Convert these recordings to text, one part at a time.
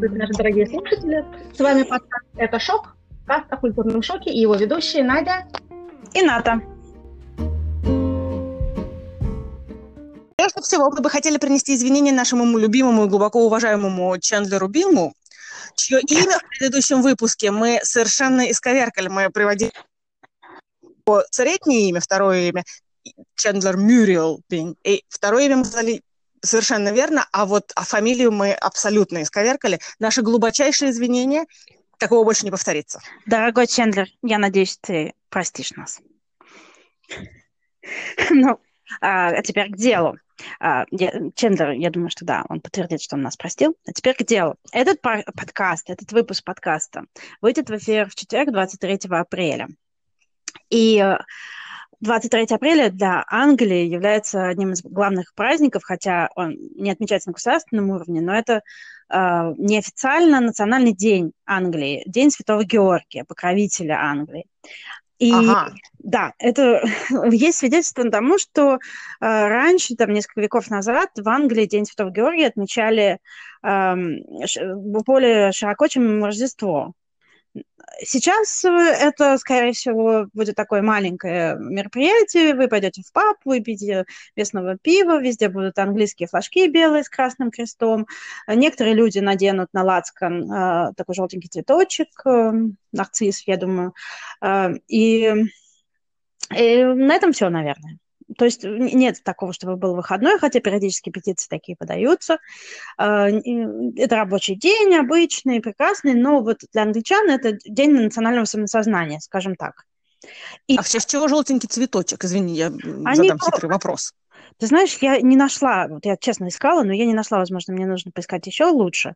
Здравствуйте, наши дорогие слушатели. С вами подкаст «Это шок», каст о культурном шоке и его ведущие Надя и Ната. Прежде всего, мы бы хотели принести извинения нашему любимому и глубоко уважаемому Чендлеру Билму, чье имя в предыдущем выпуске мы совершенно исковеркали. Мы приводили среднее имя, второе имя, Чендлер Мюрриел Бинг, и второе имя мы сказали Совершенно верно. А вот а фамилию мы абсолютно исковеркали. Наши глубочайшие извинения. Такого больше не повторится. Дорогой Чендлер, я надеюсь, ты простишь нас. Ну, а теперь к делу. А, Чендлер, я думаю, что да, он подтвердит, что он нас простил. А теперь к делу. Этот подкаст, этот выпуск подкаста выйдет в эфир в четверг, 23 апреля. И 23 апреля для Англии является одним из главных праздников, хотя он не отмечается на государственном уровне, но это э, неофициально национальный день Англии, День Святого Георгия, покровителя Англии. И ага. да, это есть свидетельство тому, что э, раньше, там несколько веков назад, в Англии День Святого Георгия отмечали э, более широко, чем Рождество. Сейчас э, это, скорее всего, будет такое маленькое мероприятие. Вы пойдете в паб, выпьете местного пива, везде будут английские флажки белые с красным крестом. Некоторые люди наденут на лацкан э, такой желтенький цветочек, э, нарцисс, я думаю. И, и на этом все, наверное. То есть нет такого, чтобы был выходной, хотя периодически петиции такие подаются. А, это рабочий день обычный, прекрасный, но вот для англичан это день национального самосознания, скажем так. И... А в честь чего желтенький цветочек? Извини, я Они... задам хитрый вопрос. Ты знаешь, я не нашла, вот я честно искала, но я не нашла, возможно, мне нужно поискать еще лучше.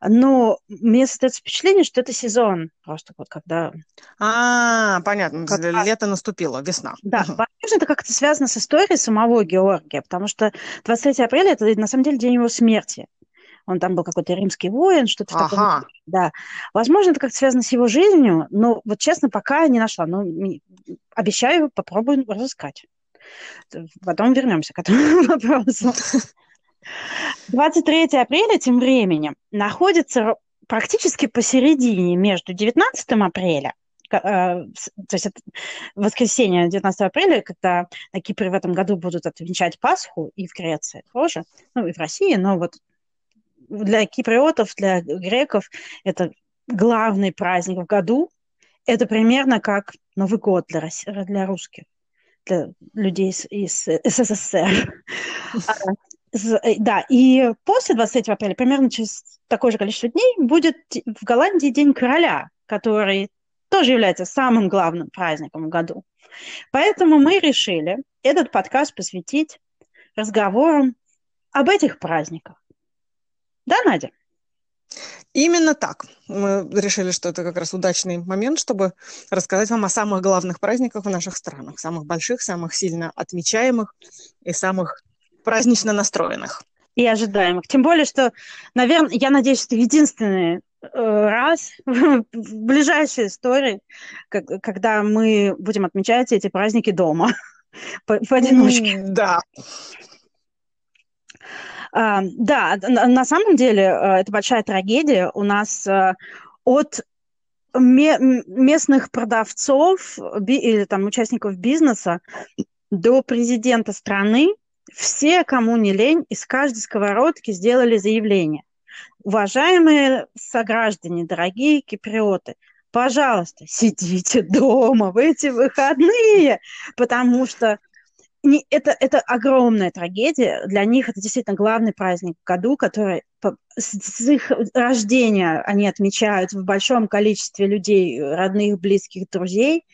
Но мне создается впечатление, что это сезон просто вот когда... А, понятно, когда... лето наступило, весна. Да, возможно, это как-то связано с историей самого Георгия, потому что 23 апреля это на самом деле день его смерти. Он там был какой-то римский воин, что-то ага. такое. Да. Возможно, это как-то связано с его жизнью, но вот честно, пока не нашла. Но обещаю, попробую разыскать. Потом вернемся к этому вопросу. 23 апреля тем временем находится практически посередине между 19 апреля э, то есть это воскресенье 19 апреля, когда на Кипре в этом году будут отвечать Пасху, и в Греции тоже, ну и в России, но вот для киприотов, для греков это главный праздник в году. Это примерно как Новый год для, для русских для людей из, из СССР. А, э, да, и после 23 апреля, примерно через такое же количество дней, будет в Голландии День короля, который тоже является самым главным праздником в году. Поэтому мы решили этот подкаст посвятить разговорам об этих праздниках. Да, Надя? Именно так. Мы решили, что это как раз удачный момент, чтобы рассказать вам о самых главных праздниках в наших странах. Самых больших, самых сильно отмечаемых и самых празднично настроенных. И ожидаемых. Тем более, что, наверное, я надеюсь, что единственный э, раз в ближайшей истории, когда мы будем отмечать эти праздники дома поодиночке. Да. А, да, на самом деле э, это большая трагедия. У нас э, от местных продавцов или там участников бизнеса до президента страны все, кому не лень, из каждой сковородки сделали заявление. Уважаемые сограждане, дорогие киприоты, пожалуйста, сидите дома в эти выходные, потому что не, это, это огромная трагедия. Для них это действительно главный праздник в году, который с их рождения они отмечают в большом количестве людей, родных, близких, друзей.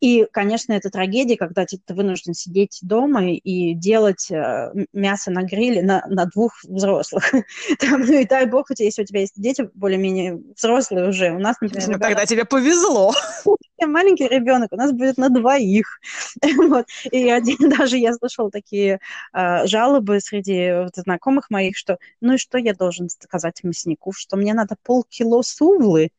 И, конечно, это трагедия, когда ты вынужден сидеть дома и делать э, мясо на гриле на, на двух взрослых. Там, ну и дай бог, если у тебя есть дети более-менее взрослые уже. У нас, например, ну, Тогда тебе повезло. Маленький ребенок, у нас будет на двоих. вот. И один, даже я слышала такие э, жалобы среди вот, знакомых моих, что ну и что я должен сказать мяснику, что мне надо полкило сувлы.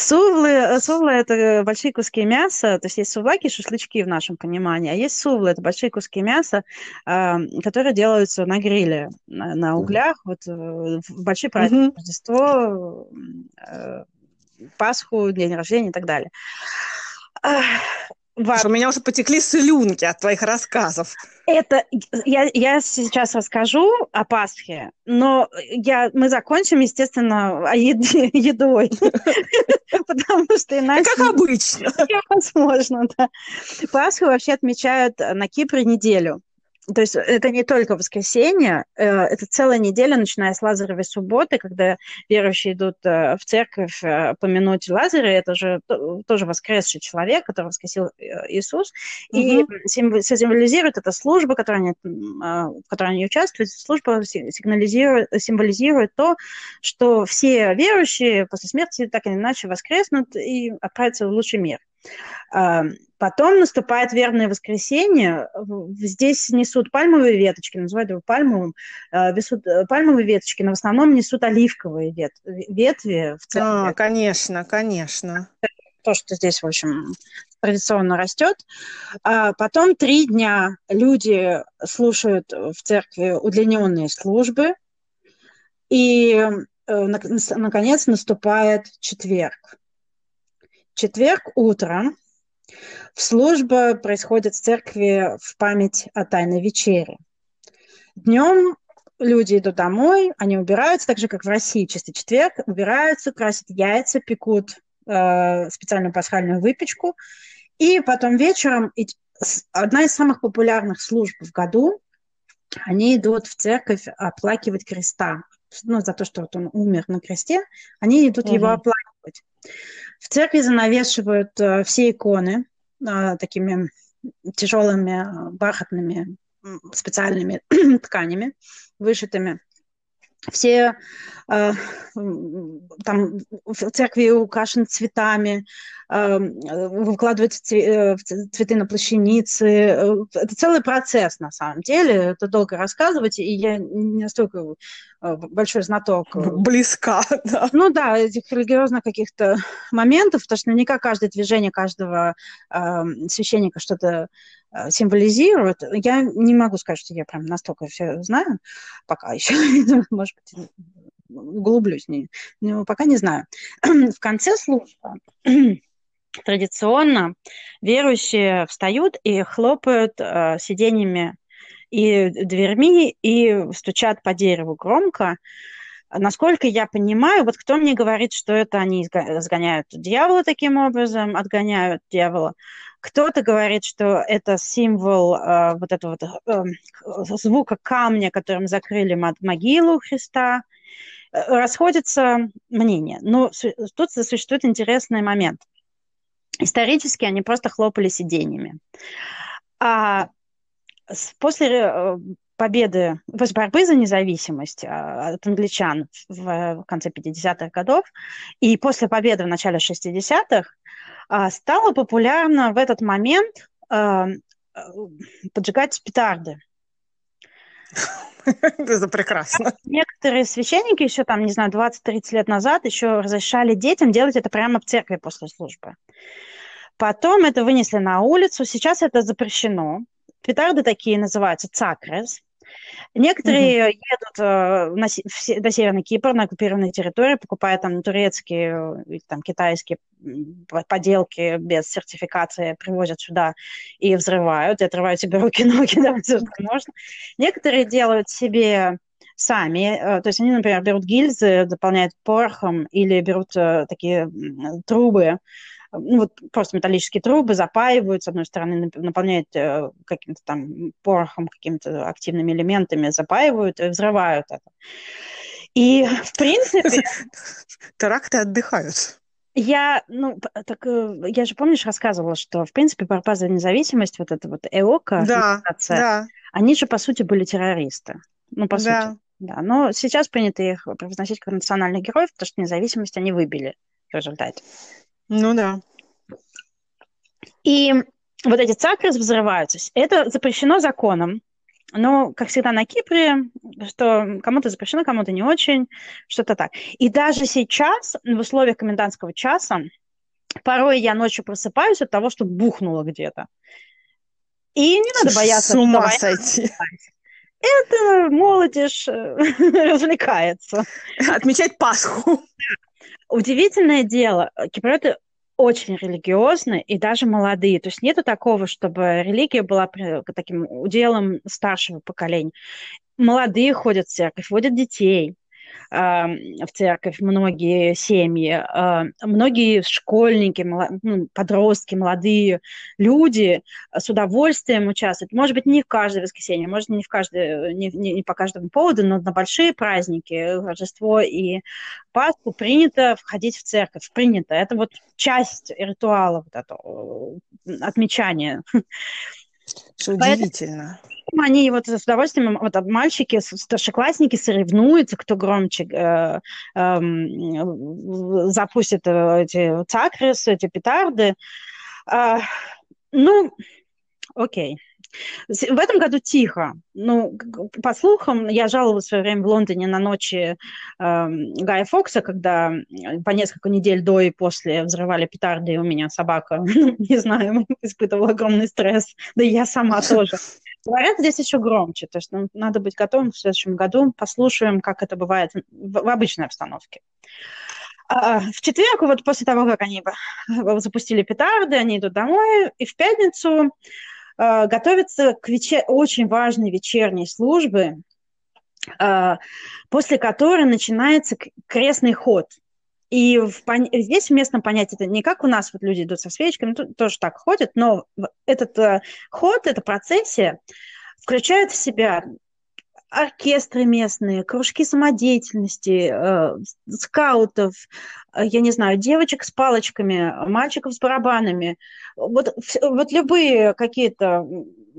Сувлы, сувлы – это большие куски мяса, то есть есть сувлаки, шашлычки в нашем понимании, а есть сувлы – это большие куски мяса, которые делаются на гриле, на, углях, вот э, большие праздники, Рождество, э, Пасху, день рождения и так далее. Во... У меня уже потекли слюнки от твоих рассказов. Это я, я сейчас расскажу о Пасхе, но я, мы закончим, естественно, о еде, едой. Потому что иначе... Как обычно. Возможно, да. Пасху вообще отмечают на Кипре неделю. То есть это не только воскресенье, э, это целая неделя, начиная с Лазаревой субботы, когда верующие идут э, в церковь э, помянуть Лазаря, это же тоже воскресший человек, который воскресил Иисус, угу. и символизирует это служба, которая они, в которой они участвуют, служба сигнализирует, символизирует то, что все верующие после смерти так или иначе воскреснут и отправятся в лучший мир. Потом наступает верное воскресенье. Здесь несут пальмовые веточки, называют его пальмовым. Несут э, пальмовые веточки, но в основном несут оливковые вет ветви в церкви. А, конечно, конечно. То, что здесь, в общем, традиционно растет. А потом три дня люди слушают в церкви удлиненные службы. И, э, наконец, наступает четверг четверг утром служба происходит в церкви в память о Тайной вечере. Днем люди идут домой, они убираются, так же, как в России, чистый четверг, убираются, красят яйца, пекут э, специальную пасхальную выпечку. И потом вечером одна из самых популярных служб в году, они идут в церковь оплакивать креста. Ну, за то, что вот он умер на кресте, они идут угу. его оплакивать. В церкви занавешивают э, все иконы э, такими тяжелыми э, бархатными специальными тканями, вышитыми. Все э, там в церкви украшены цветами, выкладывать цветы на плащаницы. Это целый процесс, на самом деле. Это долго рассказывать, и я не настолько большой знаток. Близка, да. Ну да, этих религиозных каких-то моментов, потому что наверняка каждое движение каждого священника что-то символизирует. Я не могу сказать, что я прям настолько все знаю, пока еще, может быть, углублюсь, не, но пока не знаю. В конце службы традиционно верующие встают и хлопают э, сиденьями и дверьми и стучат по дереву громко. Насколько я понимаю, вот кто мне говорит, что это они сгоняют дьявола таким образом, отгоняют дьявола, кто-то говорит, что это символ э, вот этого вот, э, звука камня, которым закрыли могилу Христа. Э, расходятся мнения. Но тут существует интересный момент – Исторически они просто хлопали сиденьями. А после э, победы, борьбы за независимость а, от англичан в конце 50-х годов и после победы в начале 60-х а, стало популярно в этот момент а, поджигать петарды. Это прекрасно. Некоторые священники еще там, не знаю, 20-30 лет назад еще разрешали детям делать это прямо в церкви после службы. Потом это вынесли на улицу. Сейчас это запрещено. Петарды такие называются цакрес. Некоторые угу. едут э, на, в, Северный Кипр, на оккупированной территории, покупают там турецкие и там, китайские поделки без сертификации, привозят сюда и взрывают, и отрывают себе руки-ноги, да, все, что можно. Некоторые делают себе сами, э, то есть они, например, берут гильзы, заполняют порохом или берут э, такие трубы, ну, вот просто металлические трубы запаивают, с одной стороны, наполняют э, каким-то там порохом, какими-то активными элементами, запаивают и взрывают это. И, в принципе... Теракты отдыхают. Я, ну, так, э, я же, помнишь, рассказывала, что, в принципе, борьба за независимость, вот это вот ЭОКа, да, да. они же, по сути, были террористы. Ну, по да. сути. Да, но сейчас принято их превозносить как национальных героев, потому что независимость они выбили в результате. Ну да. И вот эти цакры взрываются. Это запрещено законом. но, как всегда на Кипре, что кому-то запрещено, кому-то не очень, что-то так. И даже сейчас, в условиях комендантского часа, порой я ночью просыпаюсь от того, что бухнуло где-то. И не надо бояться. С ума сойти. Это молодежь э, развлекается. Отмечать Пасху. Удивительное дело, киприоты очень религиозны и даже молодые. То есть нету такого, чтобы религия была таким уделом старшего поколения. Молодые ходят в церковь, водят детей в церковь, многие семьи, а, многие школьники, ну, подростки, молодые люди с удовольствием участвуют. Может быть, не в каждое воскресенье, может, не, в каждое, не, не, не по каждому поводу, но на большие праздники, Рождество и Пасху принято входить в церковь, принято. Это вот часть ритуала вот этого, отмечания. Что удивительно. Поэтому они вот с удовольствием, вот мальчики, старшеклассники соревнуются, кто громче э, э, запустит эти цакрис, эти петарды. Э, ну, окей. В этом году тихо. Ну, по слухам, я жаловалась в свое время в Лондоне на ночи э, Гая Фокса, когда по несколько недель до и после взрывали петарды, и у меня собака, не знаю, испытывала огромный стресс. Да и я сама тоже. Говорят, здесь еще громче, то есть ну, надо быть готовым в следующем году. Послушаем, как это бывает в, в обычной обстановке. А, в четверг, вот после того, как они запустили петарды, они идут домой, и в пятницу а, готовятся к вечер... очень важной вечерней службе, а, после которой начинается крестный ход – и в, здесь в местном понятии это не как у нас вот люди идут со свечками, тоже так ходят, но этот э, ход, эта процессия включает в себя оркестры местные, кружки самодеятельности, э, скаутов, э, я не знаю, девочек с палочками, мальчиков с барабанами. Вот, вот любые какие-то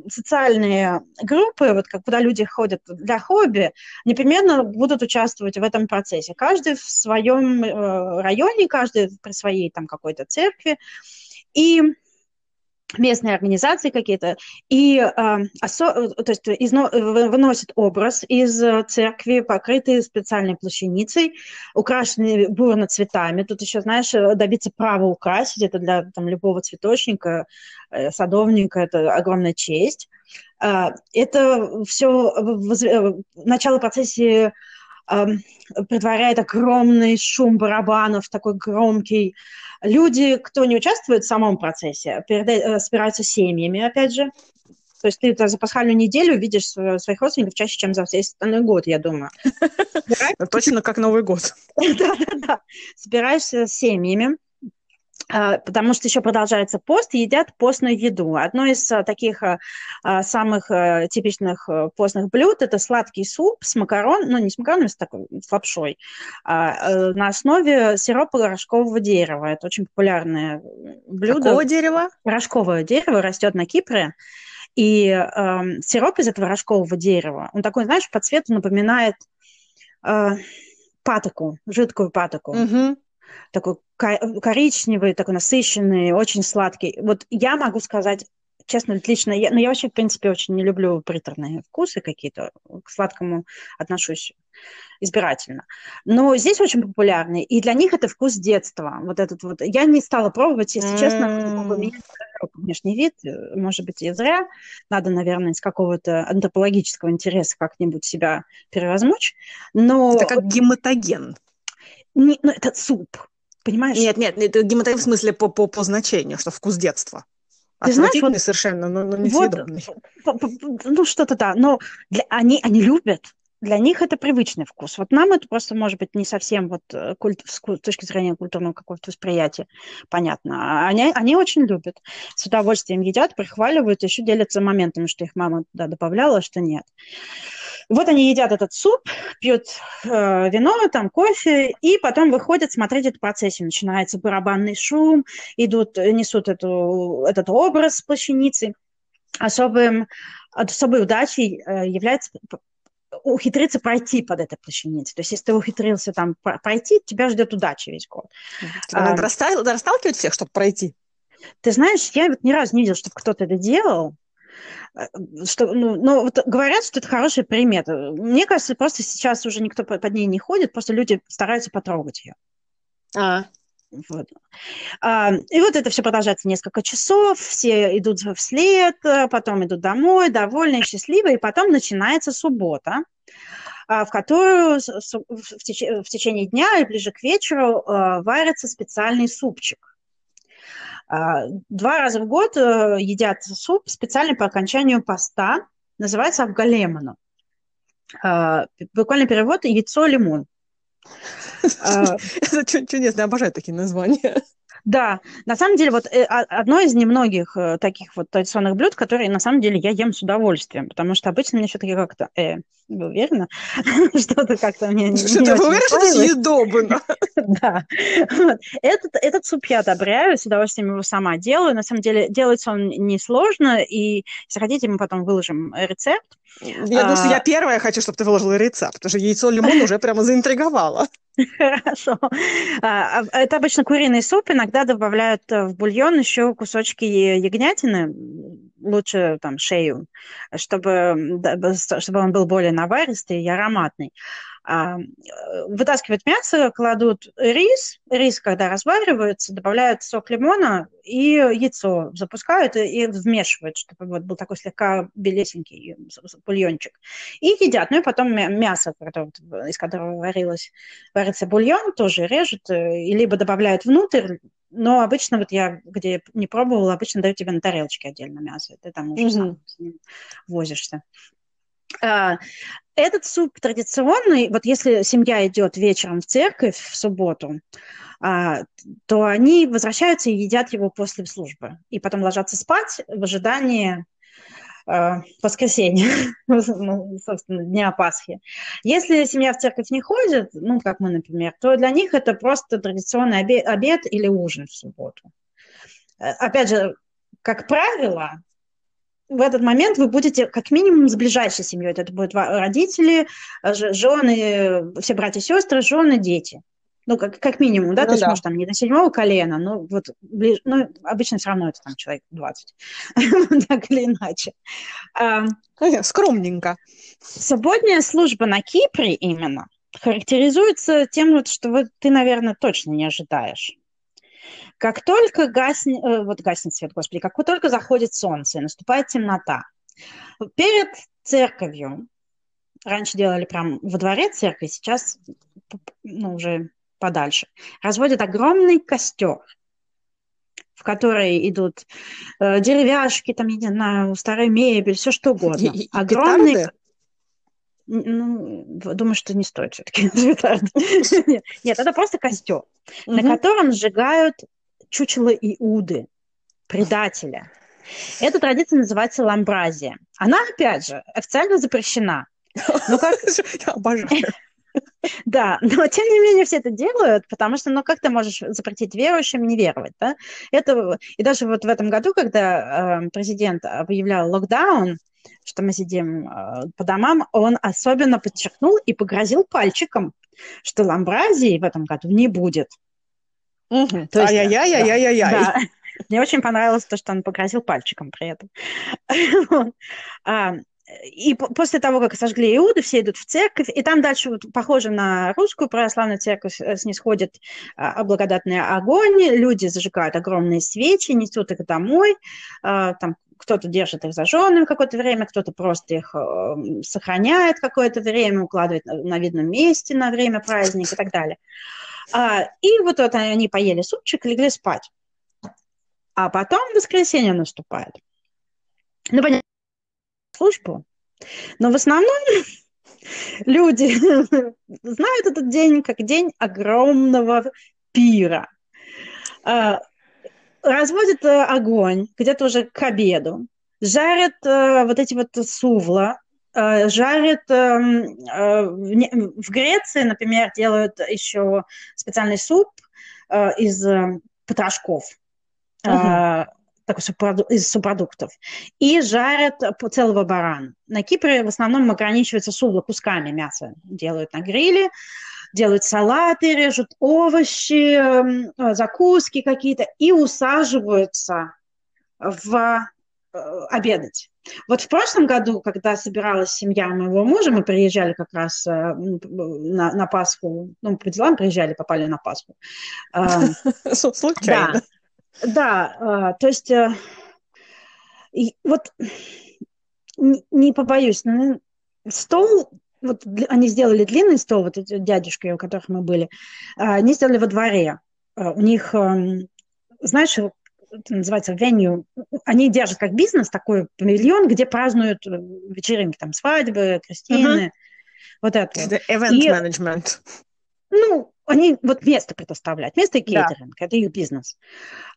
социальные группы, вот как, куда люди ходят для хобби, непременно будут участвовать в этом процессе. Каждый в своем э, районе, каждый при своей там какой-то церкви. И местные организации какие-то, и э, осо, то есть изно, выносят образ из церкви, покрытый специальной плащаницей, украшенный бурно цветами. Тут еще, знаешь, добиться права украсить, это для там, любого цветочника, э, садовника, это огромная честь. Э, это все воз... начало процессии предваряет огромный шум барабанов, такой громкий. Люди, кто не участвует в самом процессе, э, собираются семьями, опять же. То есть ты за пасхальную неделю видишь своих родственников чаще, чем за весь остальной год, я думаю. Точно как Новый год. Да-да-да. Собираешься с семьями, потому что еще продолжается пост, едят постную еду. Одно из а, таких а, самых типичных постных блюд – это сладкий суп с макарон, ну, не с макаронами, с, такой, с лапшой, э, на основе сиропа рожкового дерева. Это очень популярное блюдо. Какого дерева? Рожковое дерево растет на Кипре. И э, сироп из этого рожкового дерева, он такой, знаешь, по цвету напоминает э, патоку, жидкую патоку. Угу такой коричневый, такой насыщенный, очень сладкий. Вот я могу сказать, честно, лично, я, ну, я вообще, в принципе, очень не люблю приторные вкусы какие-то, к сладкому отношусь избирательно. Но здесь очень популярный, и для них это вкус детства. Вот этот вот. Я не стала пробовать, если mm. честно, меня внешний вид, может быть, и зря. Надо, наверное, из какого-то антропологического интереса как-нибудь себя перевозмочь. Но... Это как гематоген. Не, ну, это суп, понимаешь? Нет, нет, это гематоген в смысле по, по, по значению, что вкус детства. Ты знаешь, вот, совершенно, но, но несъедобный. Вот, ну, что-то да, но для, они, они любят, для них это привычный вкус. Вот нам это просто, может быть, не совсем вот э, культ, с точки зрения культурного какого-то восприятия понятно. А они, они очень любят. С удовольствием едят, прихваливают, еще делятся моментами, что их мама туда добавляла, а что нет. Вот они едят этот суп, пьют э, вино, там кофе, и потом выходят смотреть эту процессию. Начинается барабанный шум, идут, несут эту, этот образ с плащаницы. Особым, особой удачей э, является ухитриться пройти под этой плащаницей. То есть, если ты ухитрился там пройти, тебя ждет удача весь год. А, надо, расталкивать всех, чтобы пройти? Ты знаешь, я вот ни разу не видела, чтобы кто-то это делал. Э, что, ну, ну, вот говорят, что это хорошая примета. Мне кажется, просто сейчас уже никто под ней не ходит, просто люди стараются потрогать ее. А. Вот. А, и вот это все продолжается несколько часов, все идут вслед, потом идут домой, довольные, счастливые, и потом начинается суббота, а, в которую в течение дня и ближе к вечеру а, варится специальный супчик. А, два раза в год э, едят суп специально по окончанию поста, называется авгалеману. Буквально перевод «яйцо-лимон». Это чудесно, обожаю такие названия. Да, на самом деле, вот э, одно из немногих э, таких вот традиционных блюд, которые на самом деле я ем с удовольствием, потому что обычно мне все-таки как-то, э, вы уверены? Что-то как-то мне не Что-то вы уверены, что это съедобно? Да. Этот, этот суп я одобряю, с удовольствием его сама делаю. На самом деле, делается он несложно, и если хотите, мы потом выложим рецепт. Я что я а. первая хочу, чтобы ты выложила рецепт, потому что яйцо лимон уже прямо заинтриговало. Хорошо. А, а, это обычно куриный суп. Иногда добавляют э, в бульон еще кусочки ягнятины, лучше там шею, чтобы, чтобы он был более наваристый и ароматный. А, вытаскивают мясо, кладут рис, рис, когда разваривается, добавляют сок лимона и яйцо запускают и вмешивают, чтобы вот был такой слегка белесенький бульончик. И едят. Ну и потом мясо, из которого варилось, варится бульон, тоже режут, э, и либо добавляют внутрь, но обычно вот я, где не пробовала, обычно дают тебе на тарелочке отдельно мясо. Ты там уже mm-hmm. сам с ним возишься. Этот суп традиционный, вот если семья идет вечером в церковь в субботу, а, то они возвращаются и едят его после службы. И потом ложатся спать в ожидании а, воскресенья, ну, собственно, Дня Пасхи. Если семья в церковь не ходит, ну, как мы, например, то для них это просто традиционный обед, обед или ужин в субботу. Э, опять же, как правило, в этот момент вы будете как минимум с ближайшей семьей. Это будут родители, жены, все братья и сестры, жены, дети. Ну, как, как минимум, да, ну, то есть, да. может, там не до седьмого колена, но вот ближе, ну, обычно все равно это там человек 20, так или иначе. А, скромненько. Субботняя служба на Кипре именно характеризуется тем, вот, что вот ты, наверное, точно не ожидаешь. Как только гаснет, э, вот гаснет свет, господи, как только заходит солнце и наступает темнота, перед церковью, раньше делали прям во дворе церкви, сейчас ну, уже подальше, разводят огромный костер, в который идут э, деревяшки, там, я не знаю, старая мебель, все что угодно. И, Огромный... Петарды? Ну, думаю, что не стоит все-таки Нет, это просто костер, на котором сжигают чучело Иуды, предателя. Эта традиция называется ламбразия. Она, опять же, официально запрещена. Но как... Я обожаю. Да, но тем не менее все это делают, потому что, ну, как ты можешь запретить верующим не веровать, да? Это, и даже вот в этом году, когда э, президент объявлял локдаун, что мы сидим э, по домам, он особенно подчеркнул и погрозил пальчиком, что ламбразии в этом году не будет. Угу. Ай-яй-яй-яй-яй-яй. Да. Мне очень понравилось то, что он погрозил пальчиком при этом. А, и после того, как сожгли Иуды, все идут в церковь, и там дальше, вот, похоже на русскую православную церковь, э, снисходит а, благодатный огонь, люди зажигают огромные свечи, несут их домой, а, там кто-то держит их зажженным какое-то время, кто-то просто их э, сохраняет какое-то время, укладывает на, на видном месте на время праздника и так далее. А, и вот, вот они поели супчик, легли спать. А потом воскресенье наступает. Ну, понятно, службу. Но в основном люди знают этот день как день огромного пира. А, разводят э, огонь где-то уже к обеду, жарят э, вот эти вот сувла, жарят эм, э, в Греции, например, делают еще специальный суп э, из потрошков. Uh-huh такой из субпродуктов, и жарят целого барана. На Кипре в основном ограничиваются сувла кусками мяса. Делают на гриле, делают салаты, режут овощи, эм, закуски какие-то и усаживаются в обедать. Вот в прошлом году, когда собиралась семья моего мужа, мы приезжали как раз э, на, на Пасху, ну, по делам приезжали, попали на Пасху. Случайно. Да, да то есть вот не побоюсь, стол вот они сделали длинный стол, вот эти дядюшки, у которых мы были, а, они сделали во дворе. У них, эм, знаешь, это называется venue, они держат как бизнес такой павильон, где празднуют э, вечеринки, там, свадьбы, крестины, uh-huh. вот это. Это event и, management. Ну, они вот место предоставляют, место и кейтеринг, да. это их бизнес.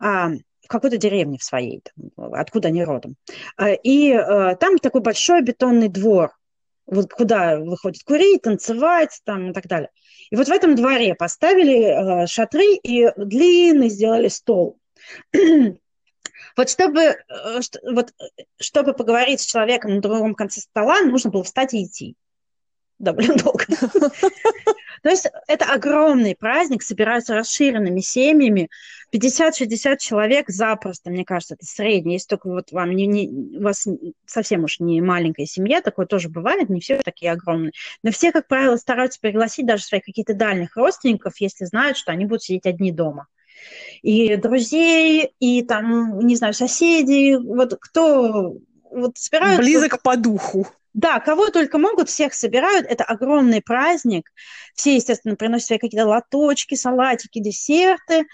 А, в какой-то деревне в своей, там, откуда они родом. А, и а, там такой большой бетонный двор, вот куда выходит курить, танцевать там и так далее. И вот в этом дворе поставили э, шатры и длинный сделали стол. вот чтобы, э, вот, чтобы поговорить с человеком на другом конце стола, нужно было встать и идти довольно долго. То есть это огромный праздник, собираются расширенными семьями, 50-60 человек запросто, мне кажется, это средний. Если только вот вам не, не, у вас совсем уж не маленькая семья, такое тоже бывает, не все такие огромные. Но все, как правило, стараются пригласить даже своих каких-то дальних родственников, если знают, что они будут сидеть одни дома. И друзей, и там, не знаю, соседей, вот кто вот собирают... Близок по духу. Да, кого только могут, всех собирают. Это огромный праздник. Все, естественно, приносят свои какие-то лоточки, салатики, десерты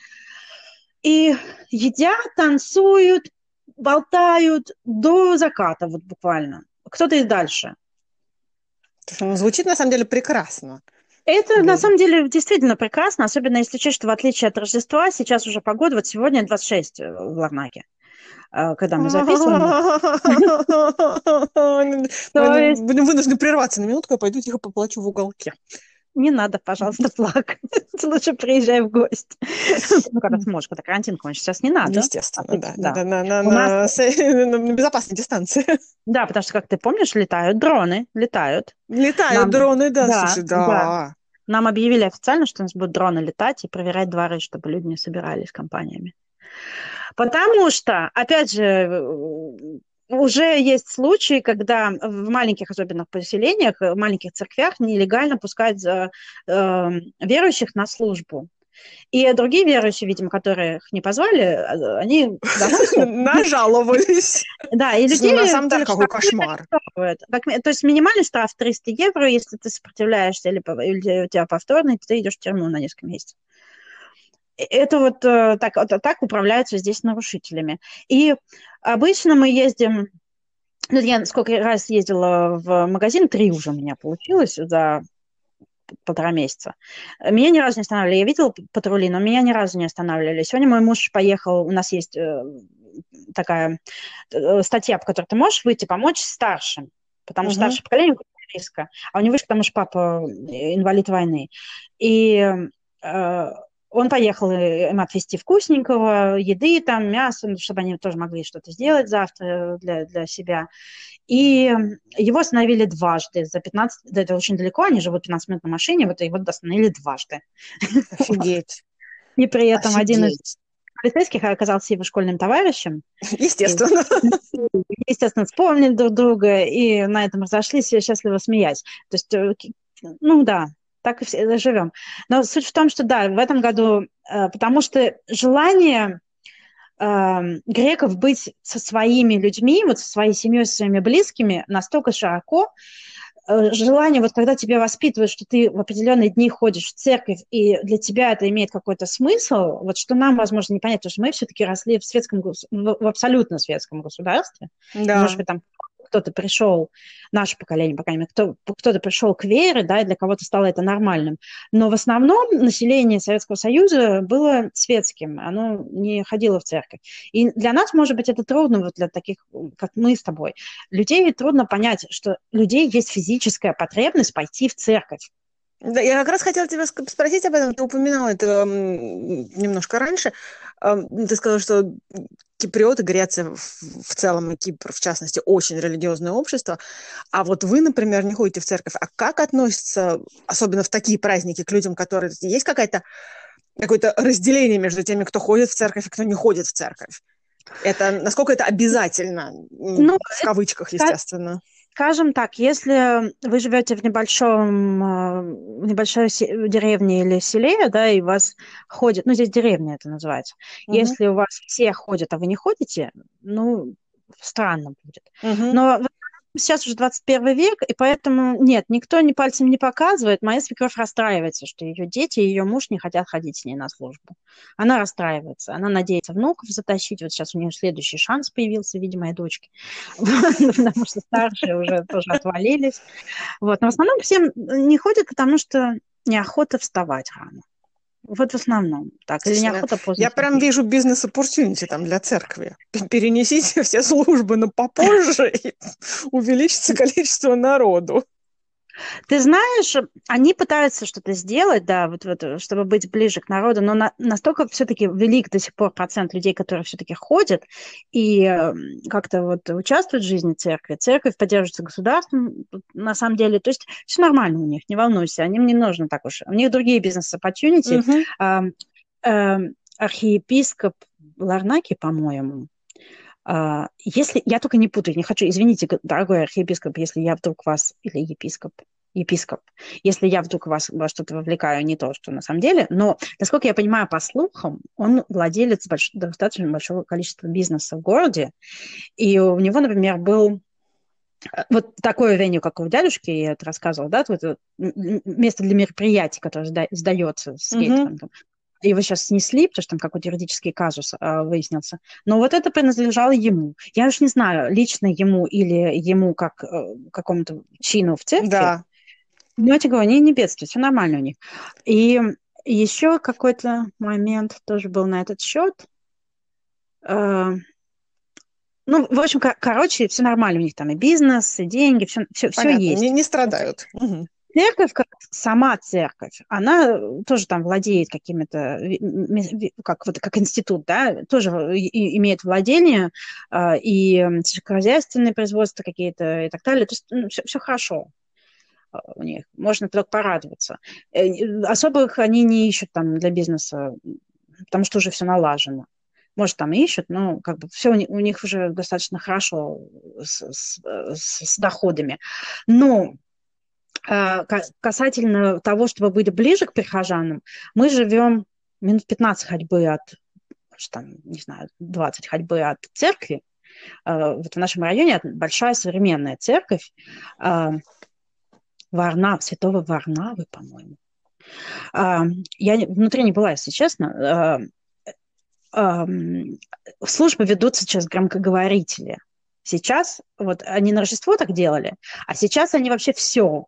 и едят, танцуют, болтают до заката, вот буквально. Кто-то и дальше. Ну, звучит на самом деле прекрасно. Это да. на самом деле действительно прекрасно, особенно если учесть, что в отличие от Рождества, сейчас уже погода, вот сегодня 26 в Ларнаке, э, когда мы записываем. Будем вынуждены прерваться на минутку, я пойду тихо поплачу в уголке не надо, пожалуйста, плакать. Лучше приезжай в гости. Ну, когда сможешь, когда карантин кончится. Сейчас не надо. Естественно, да. да. На, на, на, на безопасной дистанции. Да, потому что, как ты помнишь, летают дроны, летают. Летают Нам... дроны, да, да, слушай, да. да. Нам объявили официально, что у нас будут дроны летать и проверять дворы, чтобы люди не собирались компаниями. Потому что, опять же, уже есть случаи, когда в маленьких, особенно поселениях, в маленьких церквях нелегально пускают э, верующих на службу. И другие верующие, видимо, которые их не позвали, э, они нажаловались. Да, и людей... На самом деле, какой кошмар. То есть минимальный штраф 300 евро, если ты сопротивляешься или у тебя повторный, ты идешь в тюрьму на несколько месяцев это вот э, так, вот так управляются здесь нарушителями. И обычно мы ездим, ну, я сколько раз ездила в магазин, три уже у меня получилось за полтора месяца. Меня ни разу не останавливали. Я видела патрули, но меня ни разу не останавливали. Сегодня мой муж поехал, у нас есть э, такая э, статья, по которой ты можешь выйти, помочь старшим, потому что угу. старшее поколение риска, а у него, потому что папа инвалид войны. И он поехал им отвезти вкусненького, еды, там, мясо, ну, чтобы они тоже могли что-то сделать завтра для, для себя. И его остановили дважды за 15... Да, это очень далеко, они живут 15 минут на машине, вот его остановили дважды. Офигеть. И при этом Офигеть. один из полицейских оказался его школьным товарищем. Естественно. И, естественно, вспомнили друг друга, и на этом разошлись, счастливо смеясь. То есть, э, ну да, так и все живем. Но суть в том, что да, в этом году, э, потому что желание э, греков быть со своими людьми, вот со своей семьей, со своими близкими настолько широко, э, желание, вот когда тебя воспитывают, что ты в определенные дни ходишь в церковь, и для тебя это имеет какой-то смысл, вот что нам, возможно, не понять, потому что мы все-таки росли в светском, в абсолютно светском государстве. Да. Может быть, там кто-то пришел, наше поколение, по крайней мере, кто, кто-то пришел к вере, да, и для кого-то стало это нормальным. Но в основном население Советского Союза было светским, оно не ходило в церковь. И для нас, может быть, это трудно, вот для таких, как мы с тобой. Людей трудно понять, что людей есть физическая потребность пойти в церковь. Да, я как раз хотела тебя спросить об этом. Ты упоминала это немножко раньше. Ты сказала, что киприоты, Греция в целом и Кипр, в частности, очень религиозное общество. А вот вы, например, не ходите в церковь. А как относятся, особенно в такие праздники, к людям, которые... Есть какая-то какое-то разделение между теми, кто ходит в церковь и кто не ходит в церковь? Это насколько это обязательно? Ну, в кавычках, естественно. Скажем так, если вы живете в небольшом, а, в небольшой деревне или селе, да, и вас ходят, ну, здесь деревня это называется, угу. если у вас все ходят, а вы не ходите, ну, странно будет. Угу. Но сейчас уже 21 век, и поэтому нет, никто ни пальцем не показывает. Моя свекровь расстраивается, что ее дети и ее муж не хотят ходить с ней на службу. Она расстраивается, она надеется внуков затащить. Вот сейчас у нее следующий шанс появился, видимо, моей дочки, потому что старшие уже тоже отвалились. Вот. Но в основном всем не ходят, потому что неохота вставать рано. Вот в основном так. Или неохота поздно. Я прям вижу бизнес-оппортюнити там для церкви. Перенесите все службы на попозже, и увеличится количество народу. Ты знаешь, они пытаются что-то сделать, да, вот, вот, чтобы быть ближе к народу, но на, настолько все-таки велик до сих пор процент людей, которые все-таки ходят и эм, как-то вот участвуют в жизни церкви. Церковь поддерживается государством, на самом деле. То есть все нормально у них, не волнуйся, им не нужно так уж. У них другие бизнес-оппортюнити. Uh-huh. А, архиепископ Ларнаки, по-моему, если я только не путаю, не хочу, извините, дорогой архиепископ, если я вдруг вас, или епископ, епископ, если я вдруг вас во что-то вовлекаю, не то, что на самом деле, но, насколько я понимаю по слухам, он владелец больш... достаточно большого количества бизнеса в городе, и у него, например, был э, вот такое веню, как у дядюшки, я это рассказывала, да, вот место для мероприятий, которое сдается с mm-hmm его сейчас снесли, потому что там какой-то юридический казус э, выяснился. Но вот это принадлежало ему. Я уж не знаю, лично ему или ему как э, какому-то чину в церкви. Да. Но я тебе говорю, они не бедствуют, все нормально у них. И еще какой-то момент тоже был на этот счет. Э, ну, в общем, кор- короче, все нормально у них там и бизнес, и деньги, все, все, все есть. Не, не страдают. Угу церковь, как сама церковь, она тоже там владеет какими-то, как, вот, как институт, да, тоже имеет владение а, и сельскохозяйственные производства какие-то и так далее. То есть ну, все, все хорошо у них, можно только порадоваться. Э, особых они не ищут там для бизнеса, потому что уже все налажено. Может, там ищут, но как бы все у них уже достаточно хорошо с, с, с доходами. Но Э, касательно того, чтобы быть ближе к прихожанам, мы живем минут 15 ходьбы от, там, не знаю, 20 ходьбы от церкви. Э, вот в нашем районе большая современная церковь э, Варна, святого Варнавы, по-моему. Я внутри не была, если честно. Службы ведутся через громкоговорители. Сейчас, вот они на Рождество так делали, а сейчас они вообще все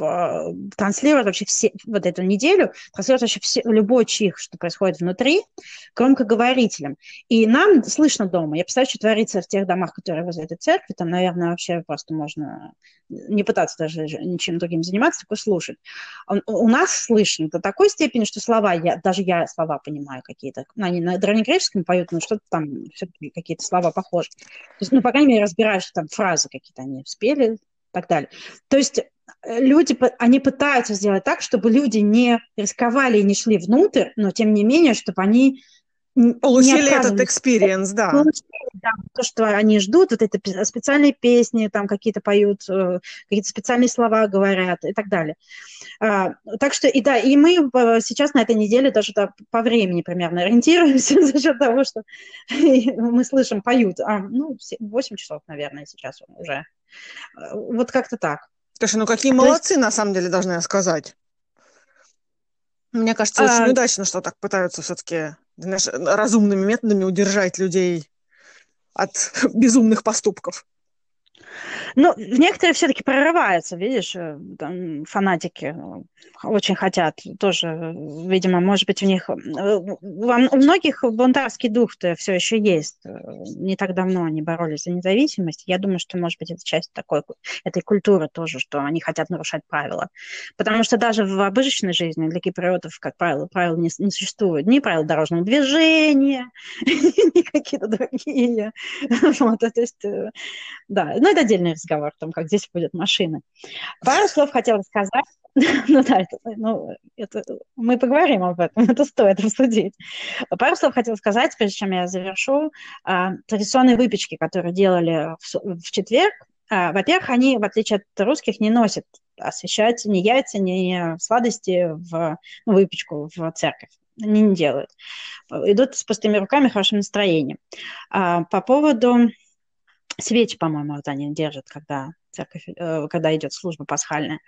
Э, транслирует вообще все, вот эту неделю, транслирует вообще все, любой чих, что происходит внутри, громкоговорителем. И нам слышно дома. Я представляю, что творится в тех домах, которые возле этой церкви, там, наверное, вообще просто можно не пытаться даже ничем другим заниматься, только слушать. Он, у нас слышно до такой степени, что слова, я, даже я слова понимаю какие-то. Ну, они на древнегреческом поют, но что-то там все-таки какие-то слова похожи. То есть, ну, по крайней мере, разбираешь, там фразы какие-то они спели, так далее. То есть люди, они пытаются сделать так, чтобы люди не рисковали и не шли внутрь, но тем не менее, чтобы они Получили этот experience, да. да. То, что они ждут, вот это специальные песни, там какие-то поют, э, какие-то специальные слова говорят и так далее. А, так что, и да, и мы э, сейчас на этой неделе даже да, по времени примерно ориентируемся за счет того, что мы слышим, поют. А, ну, 8 часов, наверное, сейчас уже. Вот как-то так. Слушай, ну какие молодцы, есть... на самом деле, должна я сказать. Мне кажется, а... очень удачно, что так пытаются все-таки разумными методами удержать людей от безумных поступков. Ну, некоторые все-таки прорываются, видишь, э, там, фанатики очень хотят тоже, видимо, может быть, у них... Э, у многих бунтарский дух-то все еще есть. Не так давно они боролись за независимость. Я думаю, что, может быть, это часть такой, этой культуры тоже, что они хотят нарушать правила. Потому что даже в обычной жизни для киприотов, как правило, правил не, не существует. Ни правил дорожного движения, ни какие-то другие. Вот, то есть, э, да. Ну, это отдельный разговор о том, как здесь ходят машины. Пару слов хотела сказать. ну да, это, ну, это, мы поговорим об этом, это стоит обсудить. Пару слов хотела сказать, прежде чем я завершу. А, традиционные выпечки, которые делали в, в четверг, а, во-первых, они, в отличие от русских, не носят освещать ни яйца, ни сладости в ну, выпечку в церковь. Они не делают. Идут с пустыми руками, хорошим настроением. А, по поводу свечи, по-моему, вот они держат, когда церковь, э, когда идет служба пасхальная.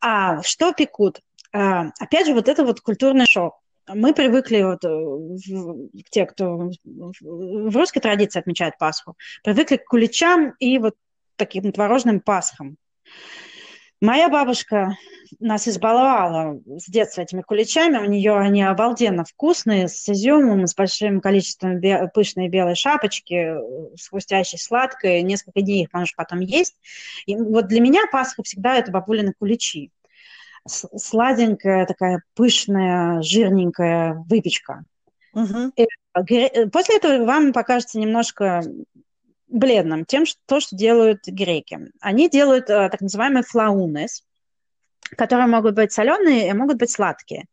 А что пекут? А, опять же, вот это вот культурный шок. Мы привыкли, вот, э, те, кто в русской традиции отмечает Пасху, привыкли к куличам и вот таким творожным пасхам. Моя бабушка нас избаловала с детства этими куличами. У нее они обалденно вкусные, с изюмом, с большим количеством бе- пышной белой шапочки, с хрустящей сладкой. Несколько дней их можешь потом есть. И вот для меня Пасха всегда это бабулины куличи. Сладенькая, такая пышная, жирненькая выпечка. Угу. После этого вам покажется немножко бледным, тем, что, то, что делают греки. Они делают э, так называемые флаунес, которые могут быть соленые и могут быть сладкие.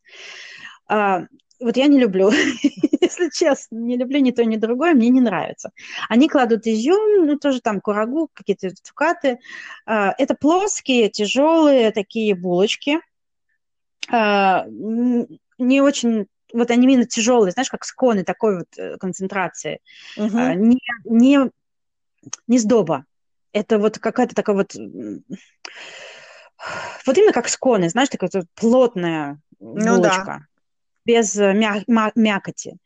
Э, вот я не люблю, если честно, не люблю ни то, ни другое, мне не нравится. Они кладут изюм, ну, тоже там курагу, какие-то цукаты. Э, это плоские, тяжелые такие булочки, э, не очень вот они именно тяжелые, знаешь, как сконы такой вот э, концентрации, uh-huh. не, не не сдоба. Это вот какая-то такая вот... Вот именно как сконы, знаешь, такая вот плотная булочка. Ну, да. Без э, мя- мякоти.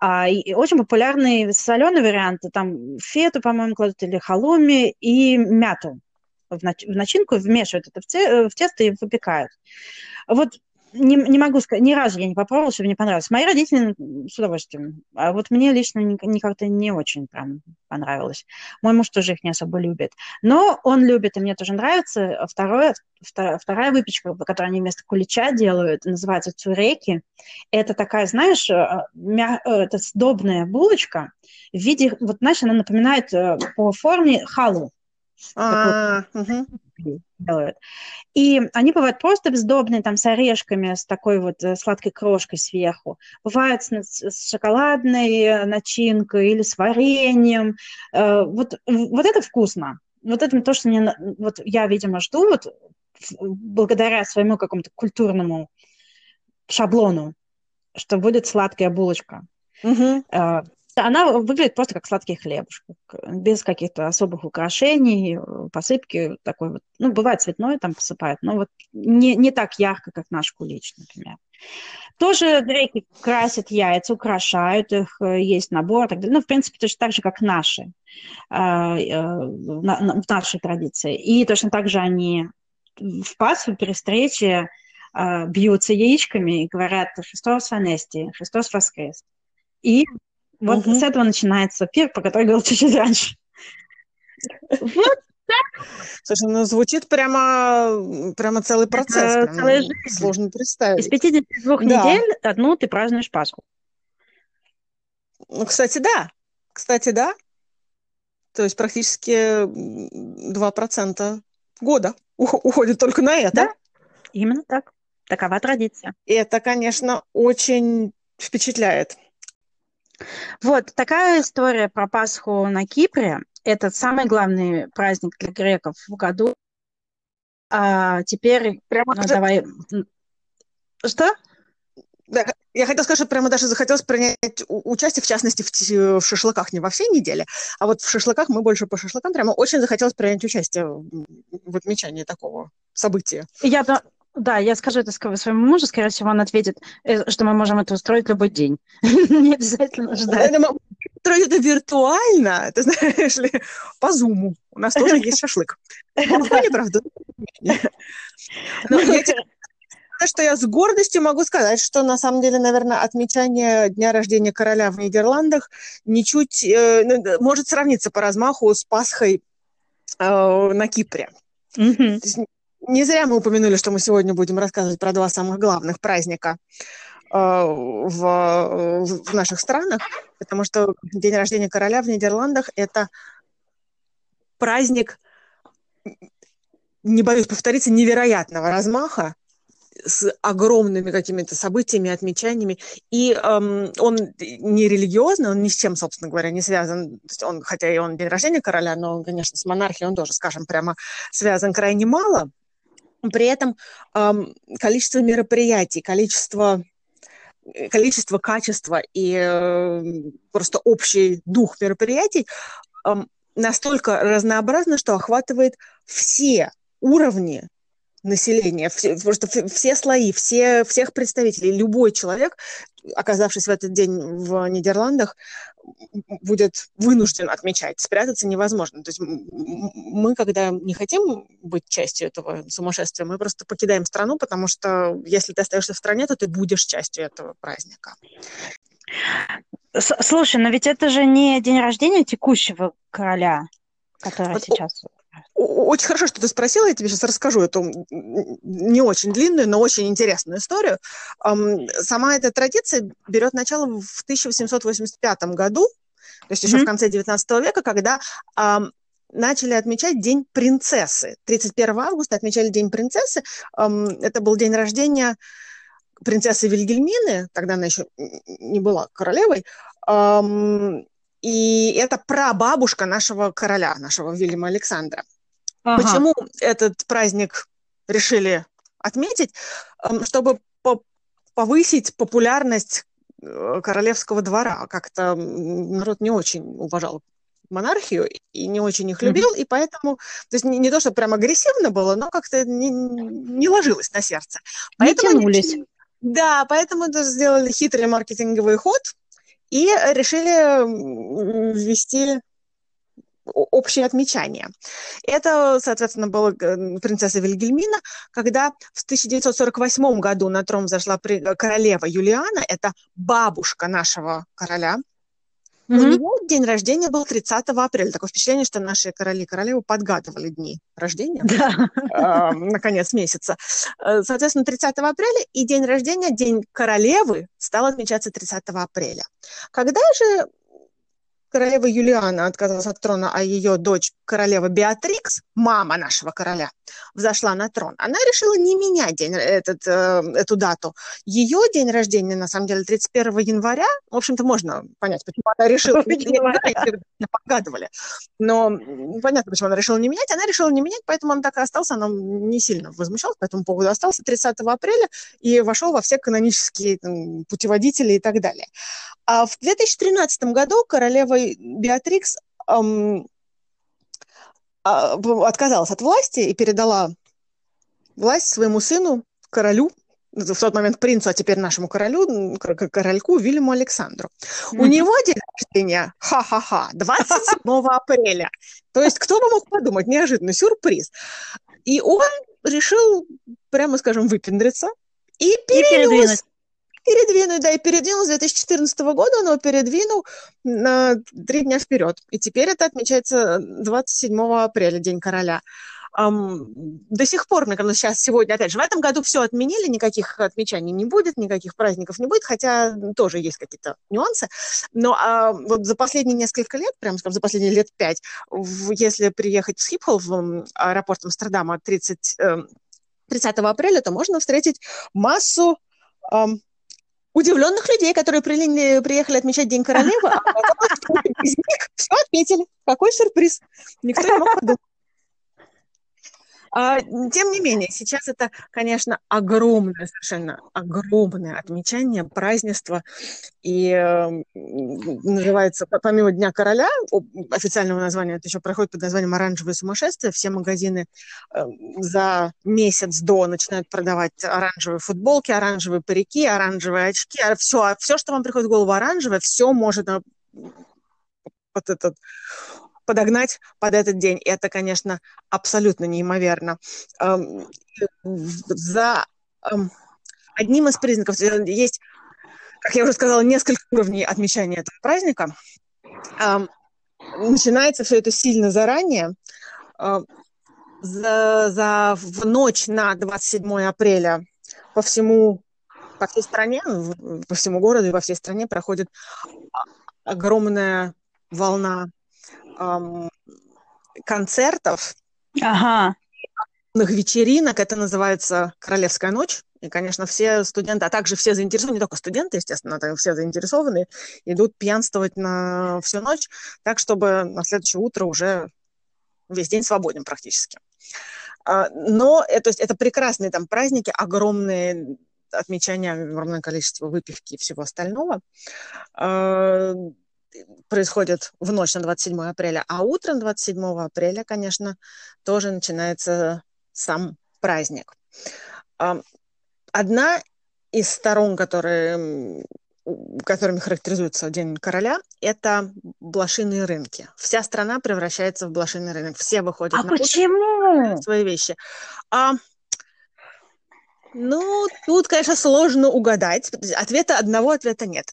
А, и очень популярные соленые варианты, там фету, по-моему, кладут, или халуми, и мяту в, нач- в начинку, вмешивают это в, те- в тесто и выпекают. Вот не, не могу сказать, ни разу я не попробовала, чтобы мне понравилось. Мои родители с удовольствием. А вот мне лично как-то не очень прям понравилось. Мой муж тоже их не особо любит. Но он любит, и мне тоже нравится. Второе, вторая, вторая выпечка, которую они вместо кулича делают, называется цуреки. Это такая, знаешь, э, мя... Э, это сдобная булочка в виде, вот, знаешь, она напоминает э, по форме халу. А, делают. И они бывают просто бездобные, там, с орешками, с такой вот э, сладкой крошкой сверху. Бывают с, с шоколадной э, начинкой или с вареньем. Э, вот, вот это вкусно. Вот это то, что мне, вот я, видимо, жду, вот благодаря своему какому-то культурному шаблону, что будет сладкая булочка. Угу. Она выглядит просто как сладкий хлебушек, без каких-то особых украшений, посыпки такой вот. Ну, бывает цветной там посыпают, но вот не, не так ярко, как наш кулич, например. Тоже греки красят яйца, украшают их, есть набор и так далее. Ну, в принципе, точно так же, как наши, а, э, в нашей традиции. И точно так же они в Пасху при встрече а, бьются яичками и говорят «Христос Анести», «Христос воскрес». И вот угу. с этого начинается пир, про который говорил чуть-чуть раньше. Вот так. Слушай, ну звучит прямо, прямо целый процесс. Это прям целая жизнь. Сложно представить. Из 52 да. недель одну ты празднуешь Пасху. Ну, кстати, да. Кстати, да. То есть практически 2% года уходит только на это. Да, именно так. Такова традиция. И это, конечно, очень впечатляет. Вот такая история про Пасху на Кипре. Это самый главный праздник для греков в году. А теперь прямо ну, давай. Что? Да, я хотела сказать, что прямо даже захотелось принять участие, в частности, в, в шашлыках, не во всей неделе, а вот в шашлыках, мы больше по шашлыкам, прямо очень захотелось принять участие в отмечании такого события. Я, да, я скажу это своему мужу, скорее всего, он ответит, э, что мы можем это устроить любой день. Не обязательно ждать. Устроить это виртуально, ты знаешь ли, по зуму. У нас тоже есть шашлык. Правда. что я с гордостью могу сказать, что на самом деле, наверное, отмечание дня рождения короля в Нидерландах ничуть э, ну, может сравниться по размаху с Пасхой э, на Кипре. Mm-hmm. Не зря мы упомянули, что мы сегодня будем рассказывать про два самых главных праздника э, в, в наших странах, потому что день рождения короля в Нидерландах – это праздник не боюсь повториться, невероятного размаха, с огромными какими-то событиями, отмечаниями. И эм, он не религиозный, он ни с чем, собственно говоря, не связан. То есть он, хотя и он день рождения короля, но, конечно, с монархией он тоже, скажем прямо, связан крайне мало. При этом количество мероприятий, количество количество, качество и э, просто общий дух мероприятий э, настолько разнообразно, что охватывает все уровни населения, все, просто все слои, все, всех представителей, любой человек, оказавшись в этот день в Нидерландах, будет вынужден отмечать. Спрятаться невозможно. То есть мы, когда не хотим быть частью этого сумасшествия, мы просто покидаем страну, потому что если ты остаешься в стране, то ты будешь частью этого праздника. Слушай, но ведь это же не день рождения текущего короля, который вот сейчас очень хорошо, что ты спросила, я тебе сейчас расскажу эту не очень длинную, но очень интересную историю. Сама эта традиция берет начало в 1885 году, то есть еще mm-hmm. в конце 19 века, когда начали отмечать День принцессы. 31 августа отмечали День принцессы. Это был день рождения принцессы Вильгельмины, тогда она еще не была королевой. И это прабабушка нашего короля, нашего Вильяма Александра. Ага. Почему этот праздник решили отметить? Эм, чтобы повысить популярность э, королевского двора. Как-то народ не очень уважал монархию и не очень их любил, mm-hmm. и поэтому, то есть не, не то, что прям агрессивно было, но как-то не, не ложилось на сердце. Поэтому не тянулись. Они, да, поэтому это сделали хитрый маркетинговый ход и решили ввести общее отмечание. Это, соответственно, была э, принцесса Вильгельмина, когда в 1948 году на трон зашла королева Юлиана, это бабушка нашего короля, Mm-hmm. У него день рождения был 30 апреля. Такое впечатление, что наши короли и королевы подгадывали дни рождения да. на конец месяца. Э, соответственно, 30 апреля и день рождения, день королевы, стал отмечаться 30 апреля. Когда же королева Юлиана отказалась от трона, а ее дочь, королева Беатрикс, мама нашего короля, взошла на трон, она решила не менять день, этот, э, эту дату. Ее день рождения, на самом деле, 31 января. В общем-то, можно понять, почему она решила. Погадывали. Но понятно, почему она решила не менять. Она решила не менять, поэтому он так и остался. Она не сильно возмущалась по этому поводу. Остался 30 апреля и вошел во все канонические там, путеводители и так далее. А в 2013 году королева Беатрикс эм, отказалась от власти и передала власть своему сыну, королю, в тот момент принцу, а теперь нашему королю, корольку Вильяму Александру. Mm-hmm. У него день рождения, ха-ха-ха, 27 апреля. То есть кто бы мог подумать, неожиданный сюрприз. И он решил, прямо скажем, выпендриться и перенес передвинуть, да, и передвинул с 2014 года, его передвинул на три дня вперед. И теперь это отмечается 27 апреля, День короля. Um, до сих пор, кажется, сейчас, сегодня, опять же, в этом году все отменили, никаких отмечаний не будет, никаких праздников не будет, хотя тоже есть какие-то нюансы. Но а, вот за последние несколько лет, прям скажем, за последние лет пять, в, если приехать в Схипхол, в аэропорт Амстердама 30, э, 30 апреля, то можно встретить массу um, удивленных людей, которые при, приехали отмечать День королевы, а из них все отметили. Какой сюрприз. Никто не мог подумать. А, тем не менее, сейчас это, конечно, огромное, совершенно огромное отмечание, празднество. И э, называется, помимо Дня короля, официального названия, это еще проходит под названием «Оранжевое сумасшествие». Все магазины э, за месяц до начинают продавать оранжевые футболки, оранжевые парики, оранжевые очки. Все, все, что вам приходит в голову оранжевое, все может вот этот подогнать под этот день. И это, конечно, абсолютно неимоверно. За одним из признаков э, есть, как я уже сказала, несколько уровней отмечания этого праздника. Начинается все это сильно заранее. За, за в ночь на 27 апреля по всему по всей стране, по всему городу и по всей стране проходит огромная волна эм, концертов Ага. вечеринок, это называется «Королевская ночь». И, конечно, все студенты, а также все заинтересованы, не только студенты, естественно, это все заинтересованы, идут пьянствовать на всю ночь, так, чтобы на следующее утро уже весь день свободен практически. А, но это, то есть это прекрасные там праздники, огромные отмечания, огромное количество выпивки и всего остального а, происходит в ночь на 27 апреля, а утром 27 апреля, конечно, тоже начинается сам праздник. А, одна из сторон, которые которыми характеризуется День короля, это блошиные рынки. Вся страна превращается в блошиный рынок. Все выходят а на почему? свои вещи. А, ну, тут, конечно, сложно угадать. Ответа одного ответа нет.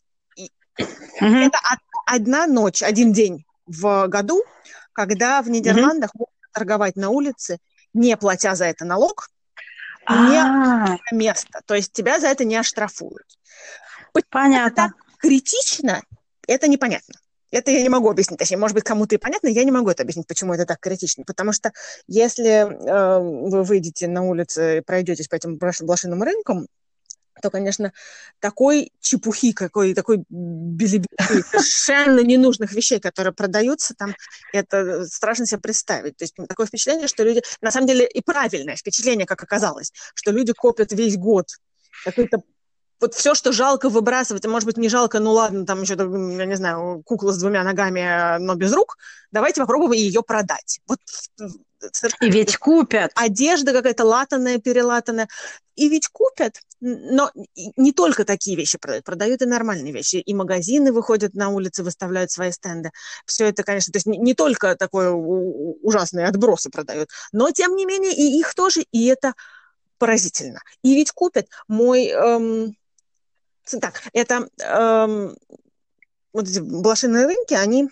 Это од- одна ночь, один день в году, когда в Нидерландах можно торговать на улице, не платя за это налог, не А, место. То есть тебя за это не оштрафуют. понятно. Критично это непонятно. Это я не могу объяснить. Точнее, может быть, кому-то и понятно, я не могу это объяснить, почему это так критично. Потому что если э, вы выйдете на улицу и пройдетесь по этим блош- блошиным рынкам, то, конечно, такой чепухи, какой, такой белиберды, совершенно ненужных вещей, которые продаются там, это страшно себе представить. То есть такое впечатление, что люди, на самом деле и правильное впечатление, как оказалось, что люди копят весь год какой-то вот все, что жалко выбрасывать, а может быть, не жалко, ну ладно, там еще, я не знаю, кукла с двумя ногами, но без рук, давайте попробуем ее продать. Вот И ведь купят. одежда какая-то латаная, перелатанная. И ведь купят, но не только такие вещи продают, продают и нормальные вещи. И магазины выходят на улицы, выставляют свои стенды. Все это, конечно, то есть не, только такое ужасные отбросы продают, но тем не менее и их тоже, и это поразительно. И ведь купят. Мой, эм, так, это эм, вот эти блошиные рынки, они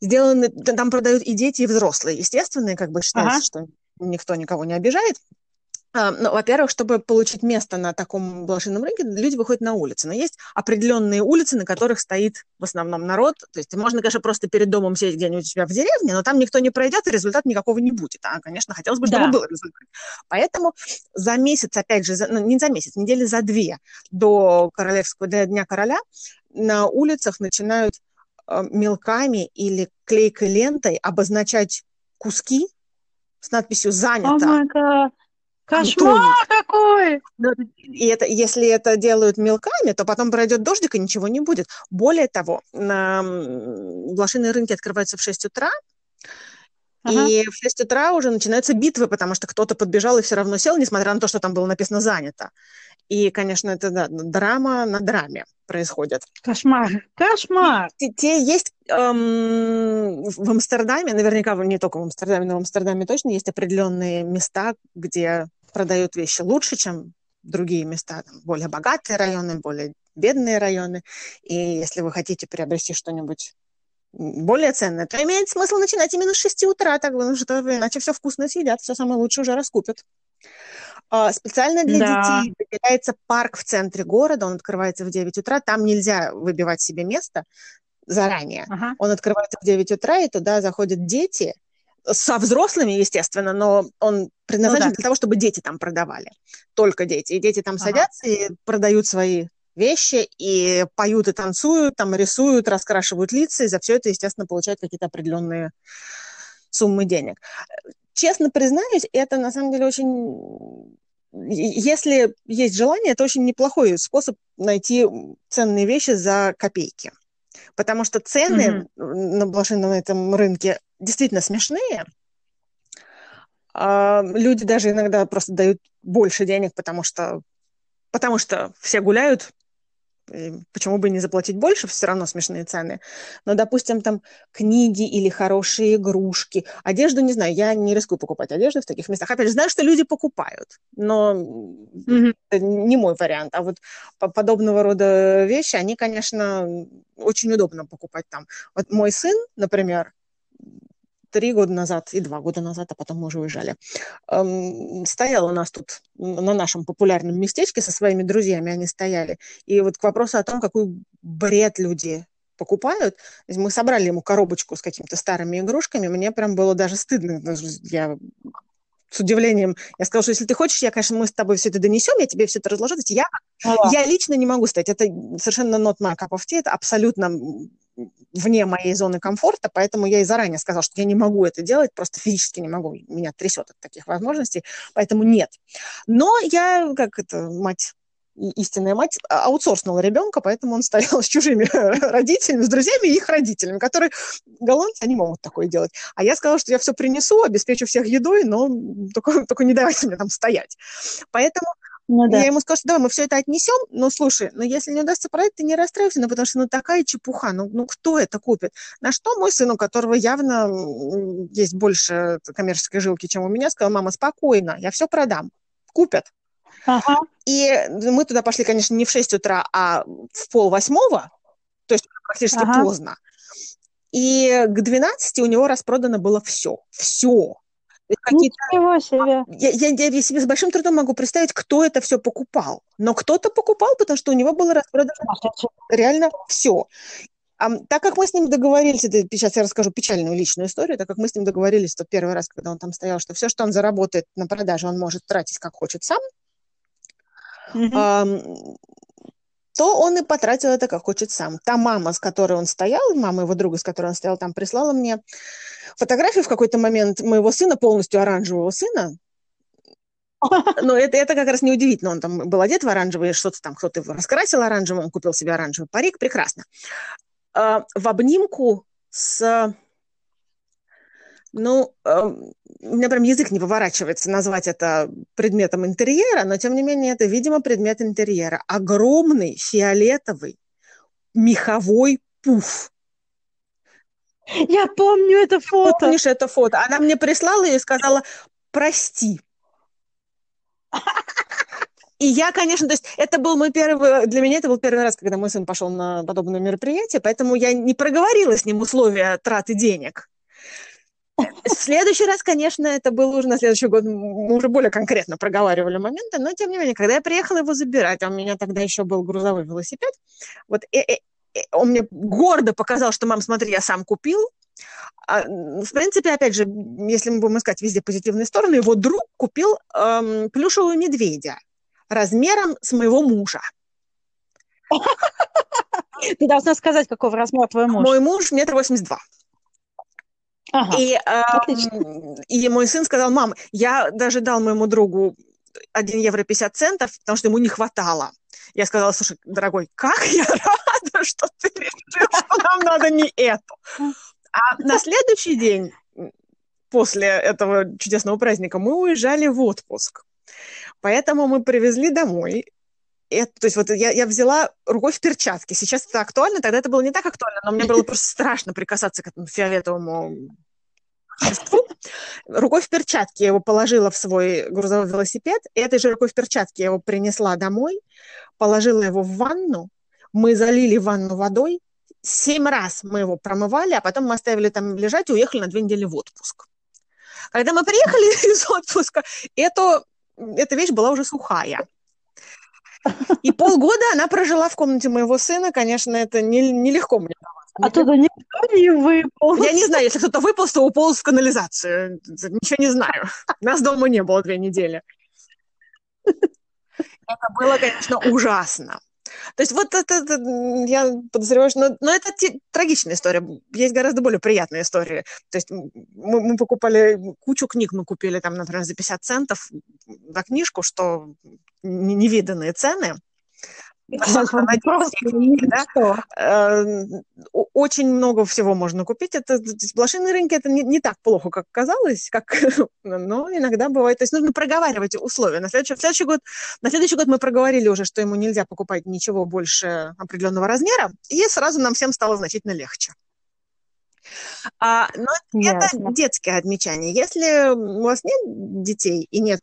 сделаны, там продают и дети, и взрослые. Естественно, как бы считается, Ага. что никто никого не обижает. А, Ну, во-первых, чтобы получить место на таком блошином рынке, люди выходят на улицы. Но есть определенные улицы, на которых стоит в основном народ. То есть можно, конечно, просто перед домом сидеть где-нибудь у себя в деревне, но там никто не пройдет, и результата никакого не будет. А, конечно, хотелось бы, чтобы Да. был результат. Поэтому за месяц, опять же, за- ну, не за месяц, недели за две до королевского до Дня короля на улицах начинают мелками или клейкой лентой обозначать куски с надписью «Занято». Антоний. Кошмар какой! И это, если это делают мелками, то потом пройдет дождик, и ничего не будет. Более того, на блошиные рынки открываются в 6 утра, Ага. и в 6 утра уже начинаются битвы, потому что кто-то подбежал и все равно сел, несмотря на то, что там было написано «занято». И, конечно, это да, драма на драме происходит. Кошмар. Кошмар. Те, те есть эм, в Амстердаме, наверняка не только в Амстердаме, но в Амстердаме точно есть определенные места, где продают вещи лучше, чем другие места, там, более богатые районы, более бедные районы. И если вы хотите приобрести что-нибудь более ценное, то имеет смысл начинать именно с 6 утра, так, потому что иначе все вкусно съедят, все самое лучшее уже раскупят. А, Специально для Да. детей выделяется парк в центре города, он открывается в 9 утра, там нельзя выбивать себе место заранее. Ага. Он открывается в 9 утра, и туда заходят дети, со взрослыми, естественно, но он предназначен Ну да. для того, чтобы дети там продавали. Только дети. И дети там Ага. садятся и продают свои вещи, и поют и танцуют, там рисуют, раскрашивают лица, и за все это, естественно, получают какие-то определенные суммы денег. Честно признаюсь, это на самом деле очень... Если есть желание, это очень неплохой способ найти ценные вещи за копейки. Потому что цены на блошином этом рынке действительно смешные. А люди даже иногда просто дают больше денег, потому что, потому что все гуляют, почему бы не заплатить больше, все равно смешные цены. Но, допустим, там книги или хорошие игрушки. Одежду, не знаю, я не рискую покупать одежду в таких местах. Опять же, знаю, что люди покупают, но Мгм. это не мой вариант. А вот по- подобного рода вещи, они, конечно, очень удобно покупать там. Вот мой сын, например, три года назад и два года назад, а потом мы уже уезжали, эм, стоял у нас тут на нашем популярном местечке со своими друзьями, они стояли. И вот к вопросу о том, какой бред люди покупают. Мы собрали ему коробочку с какими-то старыми игрушками. Мне прям было даже стыдно. Я с удивлением, я сказала, что если ты хочешь, я, конечно, мы с тобой все это донесем, я тебе все это разложу. То есть я, ну я лично не могу стать. Это совершенно not my cup of tea, это абсолютно вне моей зоны комфорта, поэтому я и заранее сказала, что я не могу это делать, просто физически не могу, меня трясет от таких возможностей, поэтому нет. Но я, как это, мать истинная мать а, аутсорснула ребенка, поэтому он стоял с чужими родителями, с друзьями и их родителями, которые голландцы, они могут такое делать. А я сказала, что я все принесу, обеспечу всех едой, но только, только не давайте мне там стоять. Поэтому ну, да. Я ему сказала, что давай мы все это отнесем, но слушай, но если не удастся продать, ты не расстраивайся, ну, потому что ну такая чепуха, ну, ну кто это купит? На что мой сын, у которого явно есть больше коммерческой жилки, чем у меня, сказал, мама, спокойно, я все продам, купят. Ага. И мы туда пошли, конечно, не в 6 утра, а в пол восьмого, то есть практически ага. поздно. И к 12 у него распродано было все. Все. Ничего себе. Я, я, я себе с большим трудом могу представить, кто это все покупал. Но кто-то покупал, потому что у него было распродано реально все. А, так как мы с ним договорились, это, сейчас я расскажу печальную личную историю, так как мы с ним договорились, что первый раз, когда он там стоял, что все, что он заработает на продаже, он может тратить как хочет сам, mm-hmm. а, то он и потратил это как хочет сам. Та мама, с которой он стоял, мама его друга, с которой он стоял там, прислала мне фотографию в какой-то момент моего сына, полностью оранжевого сына, но это, это как раз неудивительно. Он там был одет в оранжевый, что-то там кто-то его раскрасил оранжевым, он купил себе оранжевый парик, прекрасно. А, в обнимку с... Ну, а, у меня прям язык не выворачивается назвать это предметом интерьера, но тем не менее это, видимо, предмет интерьера. Огромный фиолетовый меховой пуф я помню это фото. Помнишь это фото? Она мне прислала и сказала, прости. И я, конечно, то есть это был мой первый, для меня это был первый раз, когда мой сын пошел на подобное мероприятие, поэтому я не проговорила с ним условия траты денег. В следующий раз, конечно, это было уже на следующий год, мы уже более конкретно проговаривали моменты, но тем не менее, когда я приехала его забирать, а у меня тогда еще был грузовой велосипед, вот э -э он мне гордо показал, что, мам, смотри, я сам купил. А, в принципе, опять же, если мы будем искать везде позитивные стороны, его друг купил эм, плюшевого медведя размером с моего мужа. Ты должна сказать, какого размера твой муж. Мой муж метр восемьдесят два. Ага, и, э, и мой сын сказал, мам, я даже дал моему другу 1 евро 50 центов, потому что ему не хватало. Я сказала, слушай, дорогой, как я рада, что ты решил, что нам надо не эту. А на следующий день после этого чудесного праздника мы уезжали в отпуск. Поэтому мы привезли домой. Это, то есть вот я, я взяла рукой в перчатке. Сейчас это актуально, тогда это было не так актуально, но мне было просто страшно прикасаться к этому фиолетовому. Рукой в перчатке я его положила в свой грузовой велосипед. И этой же рукой в перчатке я его принесла домой, положила его в ванну. Мы залили ванну водой. Семь раз мы его промывали, а потом мы оставили там лежать и уехали на две недели в отпуск. Когда мы приехали из отпуска, это, эта вещь была уже сухая. И полгода она прожила в комнате моего сына. Конечно, это нелегко не, не мне Оттуда никто не выпал. Я не знаю, если кто-то выпал, то уполз в канализацию. Ничего не знаю. Нас дома не было две недели. Это было, конечно, ужасно. То есть вот это, это я подозреваю, что... Но, но это те, трагичная история. Есть гораздо более приятные истории. То есть мы, мы покупали кучу книг, мы купили там, например, за 50 центов за книжку, что невиданные цены. Эм, очень много всего можно купить. Это блошиные рынки это не, не так плохо, как казалось, как, но иногда бывает. То есть нужно проговаривать условия. На следующий, следующий год, на следующий год мы проговорили уже, что ему нельзя покупать ничего больше определенного размера, и сразу нам всем стало значительно легче. А, но Ясно. это детское отмечание. Если у вас нет детей и нет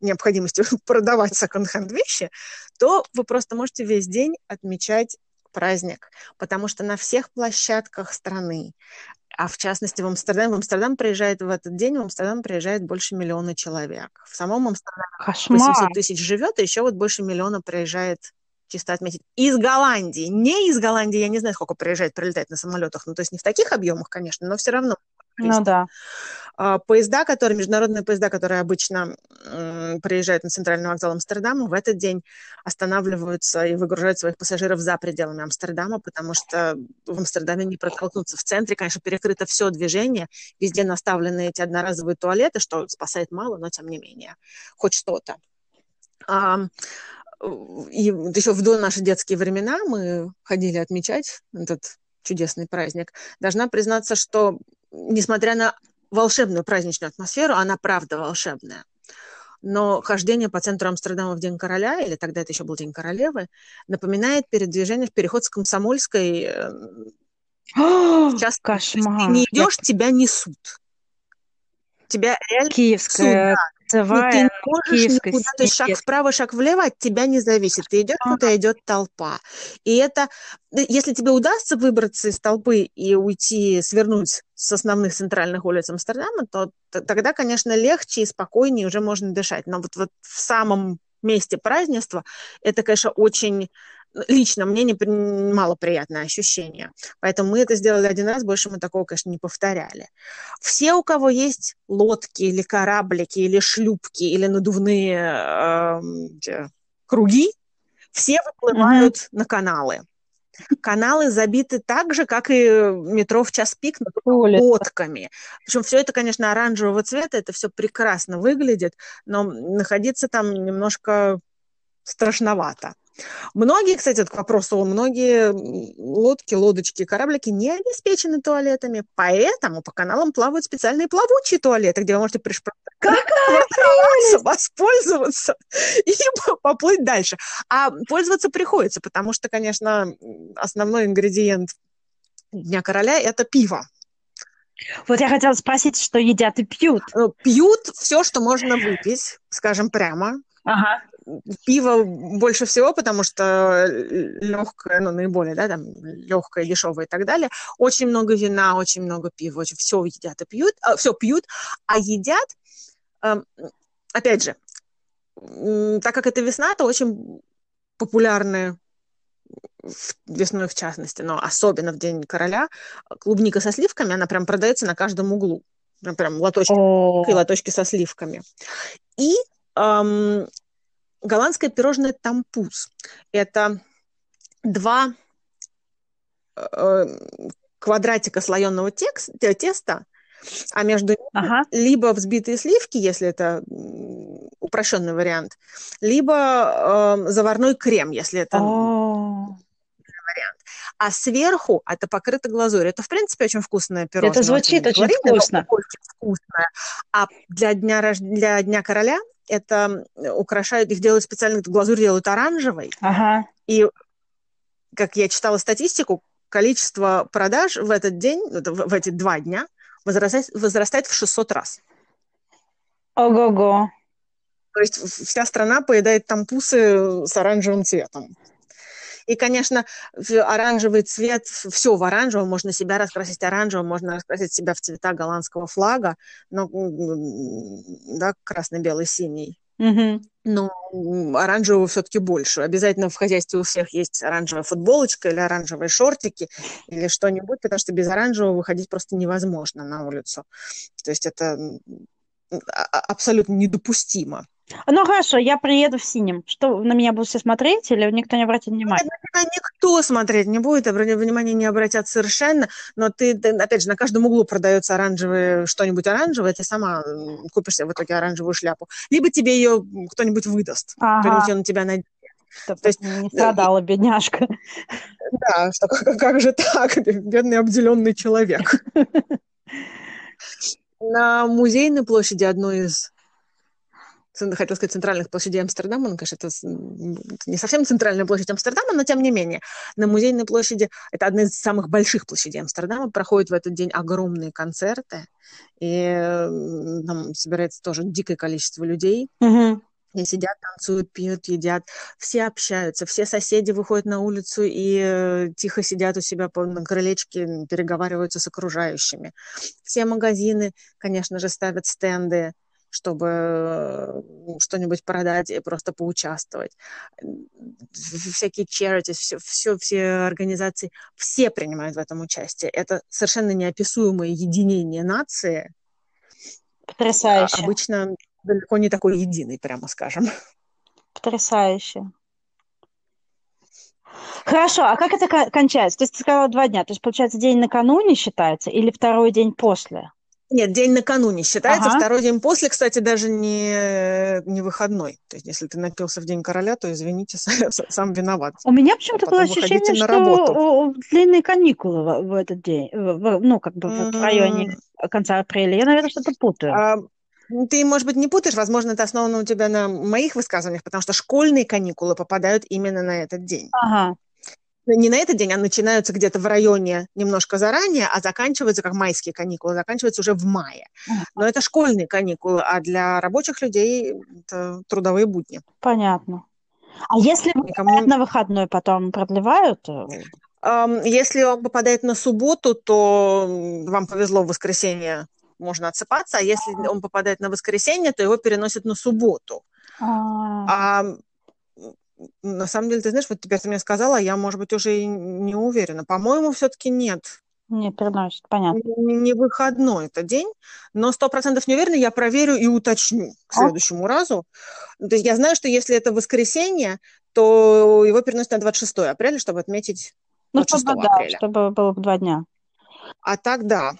необходимости продавать секонд-хенд вещи, то вы просто можете весь день отмечать праздник, потому что на всех площадках страны, а в частности в Амстердам, в Амстердам приезжает в этот день, в Амстердам приезжает больше миллиона человек. В самом Амстердаме Кошмар. 800 тысяч живет, и еще вот больше миллиона приезжает чисто отметить, из Голландии. Не из Голландии, я не знаю, сколько приезжает, прилетает на самолетах. Ну, то есть не в таких объемах, конечно, но все равно. Ну да. А, поезда, которые, международные поезда, которые обычно приезжают на центральный вокзал Амстердама, в этот день останавливаются и выгружают своих пассажиров за пределами Амстердама, потому что в Амстердаме не протолкнуться. В центре, конечно, перекрыто все движение, везде наставлены эти одноразовые туалеты, что спасает мало, но тем не менее, хоть что-то. И еще в до наши детские времена мы ходили отмечать этот чудесный праздник. Должна признаться, что несмотря на волшебную праздничную атмосферу, она правда волшебная. Но хождение по центру Амстердама в День короля, или тогда это еще был День королевы, напоминает передвижение в переход с Комсомольской. Э, сейчас Кошмар. Ты не идешь, тебя несут. Тебя реально Киевская кольцевая, ты не можешь никуда, то есть шаг вправо, шаг влево от тебя не зависит. Ты идешь, куда идет толпа. И это, если тебе удастся выбраться из толпы и уйти, свернуть с основных центральных улиц Амстердама, то тогда, конечно, легче и спокойнее уже можно дышать. Но вот, вот в самом месте празднества это, конечно, очень лично мне не, мало приятное ощущение. Поэтому мы это сделали один раз, больше мы такого, конечно, не повторяли. Все, у кого есть лодки или кораблики, или шлюпки, или надувные э, круги, все выплывают mm-hmm. на каналы. Каналы забиты так же, как и метро в час пик, лодками. Причем все это, конечно, оранжевого цвета, это все прекрасно выглядит, но находиться там немножко страшновато. Многие, кстати, к вопросу, многие лодки, лодочки, кораблики не обеспечены туалетами, поэтому по каналам плавают специальные плавучие туалеты, где вы можете пришвартоваться, воспользоваться и поплыть дальше. А пользоваться приходится, потому что, конечно, основной ингредиент Дня короля – это пиво. Вот я хотела спросить, что едят и пьют. Ну, пьют все, что можно выпить, скажем прямо. Ага пиво больше всего, потому что легкое, ну, наиболее, да, там, легкое, дешевое и так далее. Очень много вина, очень много пива, очень все едят и пьют, а, все пьют, а едят, э, опять же, так как это весна, то очень популярные весной в частности, но особенно в День короля, клубника со сливками, она прям продается на каждом углу. Прям, лоточки, и лоточки со сливками. И эм, голландское пирожное тампуз. Это два э, квадратика слоеного текст, теста, а между ними ага. либо взбитые сливки, если это упрощенный вариант, либо э, заварной крем, если это вариант. А сверху это покрыто глазурью. Это, в принципе, очень вкусное пирожное. Это звучит очень, очень вкусно. Очень вкусное. А для дня, для дня короля это украшают, их делают специально, глазурь делают оранжевой. Ага. И, как я читала статистику, количество продаж в этот день, в эти два дня, возрастает, возрастает в 600 раз. Ого-го. То есть вся страна поедает тампусы с оранжевым цветом. И, конечно, оранжевый цвет, все в оранжевом, можно себя раскрасить оранжевым, можно раскрасить себя в цвета голландского флага, но, да, красно-белый, синий. Угу. Но оранжевого все-таки больше. Обязательно в хозяйстве у всех есть оранжевая футболочка или оранжевые шортики или что-нибудь, потому что без оранжевого выходить просто невозможно на улицу. То есть это абсолютно недопустимо. Ну хорошо, я приеду в синем. Что, на меня будут все смотреть или никто не обратит внимания? Никто смотреть не будет, внимания не обратят совершенно, но ты, ты, опять же, на каждом углу продается оранжевое, что-нибудь оранжевое, ты сама купишь себе в итоге оранжевую шляпу. Либо тебе ее кто-нибудь выдаст, ага. кто-нибудь ее на тебя наденет. Чтобы То есть не страдала бедняжка. Да, что как, как же так, бедный обделенный человек. На музейной площади одной из хотел сказать, центральных площадей Амстердама, ну, конечно, это не совсем центральная площадь Амстердама, но тем не менее, на Музейной площади, это одна из самых больших площадей Амстердама, проходят в этот день огромные концерты, и там собирается тоже дикое количество людей. Mm-hmm. И сидят, танцуют, пьют, едят. Все общаются, все соседи выходят на улицу и э, тихо сидят у себя на крылечке, переговариваются с окружающими. Все магазины, конечно же, ставят стенды чтобы э, что-нибудь продать и просто поучаствовать. Всякие charities, все, все, все организации, все принимают в этом участие. Это совершенно неописуемое единение нации. Потрясающе. Обычно далеко не такой единый, прямо скажем. Потрясающе. Хорошо, а как это кончается? То есть ты сказала два дня, то есть получается день накануне считается или второй день после? Нет, день накануне считается, ага. второй день после, кстати, даже не, не выходной. То есть, если ты напился в день короля, то, извините, сам виноват. У меня почему-то было ощущение, что работу. длинные каникулы в, в этот день, в, ну, как бы mm-hmm. в районе конца апреля. Я, наверное, что-то путаю. А, ты, может быть, не путаешь, возможно, это основано у тебя на моих высказываниях, потому что школьные каникулы попадают именно на этот день. Ага не на этот день, а начинаются где-то в районе немножко заранее, а заканчиваются, как майские каникулы, заканчиваются уже в мае. Но это школьные каникулы, а для рабочих людей это трудовые будни. Понятно. А если Никому... на выходной потом продлевают? Если он попадает на субботу, то вам повезло в воскресенье можно отсыпаться, а если он попадает на воскресенье, то его переносят на субботу. А, а на самом деле, ты знаешь, вот теперь ты мне сказала, я, может быть, уже и не уверена. По-моему, все-таки нет. Не переносит, понятно. Не, не выходной это день, но сто процентов не уверена, я проверю и уточню к следующему а? разу. То есть я знаю, что если это воскресенье, то его переносят на 26 апреля, чтобы отметить ну, чтобы, апреля. Да, чтобы было два дня. А так, да.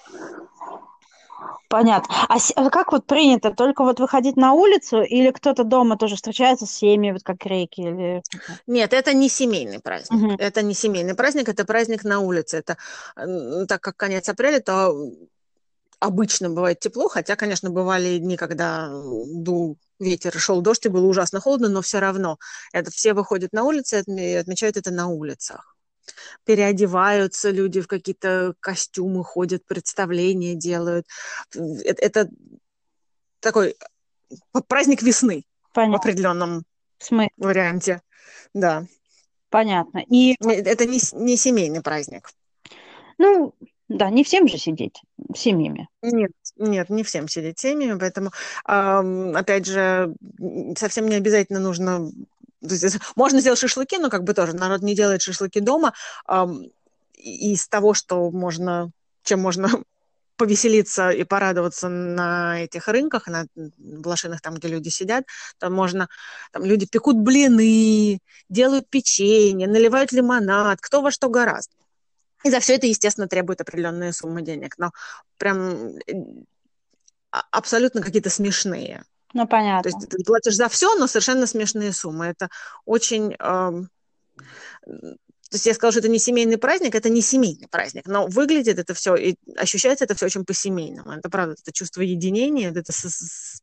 Понятно. А, а как вот принято? Только вот выходить на улицу или кто-то дома тоже встречается с семьей, вот как рейки? Или... Нет, это не семейный праздник. Угу. Это не семейный праздник, это праздник на улице. Это так как конец апреля, то обычно бывает тепло, хотя, конечно, бывали дни, когда дул ветер, шел дождь, и было ужасно холодно, но все равно это все выходят на улицы и отмечают это на улицах переодеваются люди в какие-то костюмы, ходят, представления делают. Это, это такой праздник весны Понятно. в определенном Смысл. варианте. Да. Понятно. И... Это не, не семейный праздник. Ну, да, не всем же сидеть семьями. Нет, нет, не всем сидеть семьями, поэтому, опять же, совсем не обязательно нужно можно сделать шашлыки, но как бы тоже народ не делает шашлыки дома. Из того, что можно, чем можно повеселиться и порадоваться на этих рынках, на блошинах, там, где люди сидят, там можно, там люди пекут блины, делают печенье, наливают лимонад, кто во что гораздо. И за все это, естественно, требует определенные суммы денег, но прям а, абсолютно какие-то смешные. Ну, понятно. То есть ты платишь за все, но совершенно смешные суммы. Это очень... Э, то есть я сказала, что это не семейный праздник, это не семейный праздник, но выглядит это все и ощущается это все очень по-семейному. Это правда, это чувство единения, это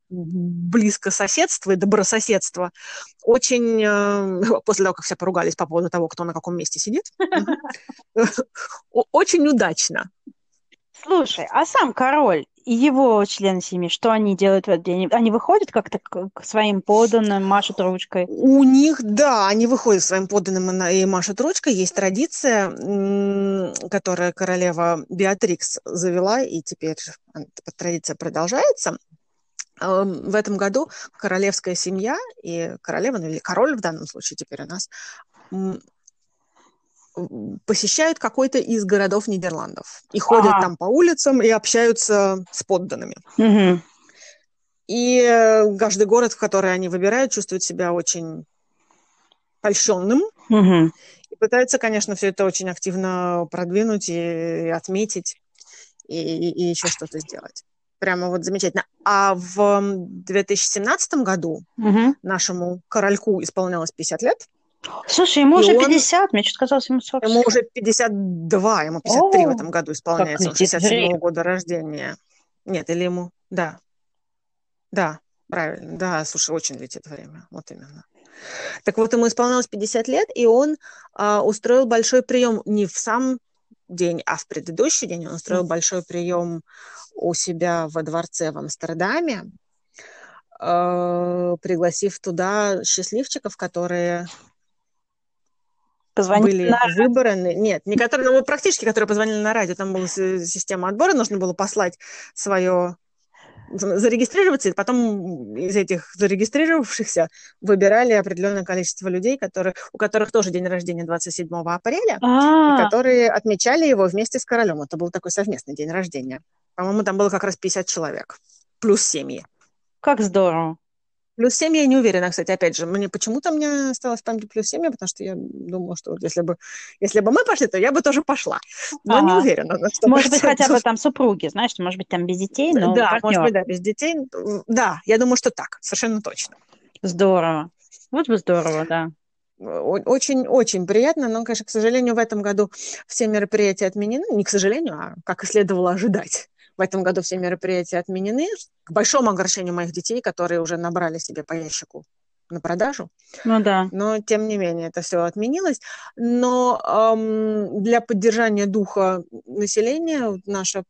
близко соседство и добрососедство. Очень, э, после того, как все поругались по поводу того, кто на каком месте сидит, очень удачно. Слушай, а сам король и его члены семьи, что они делают в этот день? Они выходят как-то к своим подданным, машут ручкой? У них, да, они выходят к своим подданным и машут ручкой. Есть традиция, которая королева Беатрикс завела, и теперь традиция продолжается. В этом году королевская семья и королева, ну или король в данном случае теперь у нас, посещают какой-то из городов Нидерландов и ходят а. там по улицам и общаются с подданными. Угу. И каждый город, в который они выбирают, чувствует себя очень польщенным. Угу. И пытаются, конечно, все это очень активно продвинуть и отметить, и, и, и еще что-то сделать. Прямо вот замечательно. А в 2017 году угу. нашему корольку исполнялось 50 лет. Слушай, ему и уже он... 50, мне что-то казалось, ему 40. Ему уже 52, ему 53 О, в этом году исполняется, он 67 -го года рождения. Нет, или ему, да. Да, правильно, да, слушай, очень летит время, вот именно. Так вот, ему исполнялось 50 лет, и он а, устроил большой прием не в сам день, а в предыдущий день он устроил mm. большой прием у себя во дворце в Амстердаме, э, пригласив туда счастливчиков, которые Позвонили были на... выбраны. Нет, не которые, ну, практически, которые позвонили на радио. Там была система отбора, нужно было послать свое зарегистрироваться, и потом из этих зарегистрировавшихся выбирали определенное количество людей, которые, у которых тоже день рождения 27 апреля, А, и которые отмечали его вместе с королем. Это был такой совместный день рождения. По-моему, там было как раз 50 человек, плюс семьи. как здорово. Плюс 7 я не уверена, кстати, опять же, мне почему-то мне осталось в памяти плюс 7, потому что я думала, что вот если бы, если бы мы пошли, то я бы тоже пошла. Но не Ага. уверена. на Может быть, 100%. хотя бы там супруги, знаешь, может быть, там без детей, но Да, может партнер. быть, да, без детей. Да, я думаю, что так, совершенно точно. Здорово. Вот бы здорово, да. Очень-очень приятно, но, конечно, к сожалению, в этом году все мероприятия отменены. Не к сожалению, а как и следовало ожидать. В этом году все мероприятия отменены, к большому огорчению моих детей, которые уже набрали себе по ящику на продажу. Ну да. Но, тем не менее, это все отменилось. Но эм, для поддержания духа населения наше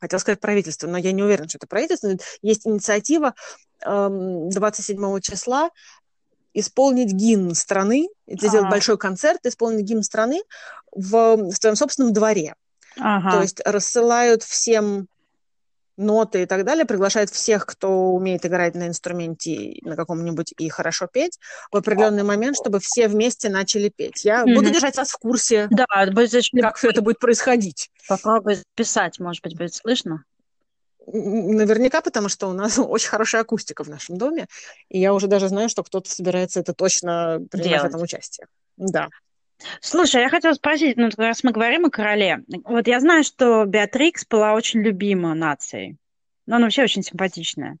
хотел сказать правительство, но я не уверена, что это правительство. Есть инициатива эм, 27 числа исполнить гимн страны, сделать Ага. большой концерт, исполнить гимн страны в, в своем собственном дворе. Ага. То есть рассылают всем ноты и так далее, приглашают всех, кто умеет играть на инструменте на каком-нибудь и хорошо петь, в определенный момент, чтобы все вместе начали петь. Я Мгм. буду держать вас в курсе, Да, как все это будет происходить. Попробуй писать, может быть, будет слышно. Наверняка, потому что у нас очень хорошая акустика в нашем доме, и я уже даже знаю, что кто-то собирается это точно принимать Делать. в этом участие. Да. Слушай, я хотела спросить, ну, раз мы говорим о короле, вот я знаю, что Беатрикс была очень любима нацией. Ну, она вообще очень симпатичная.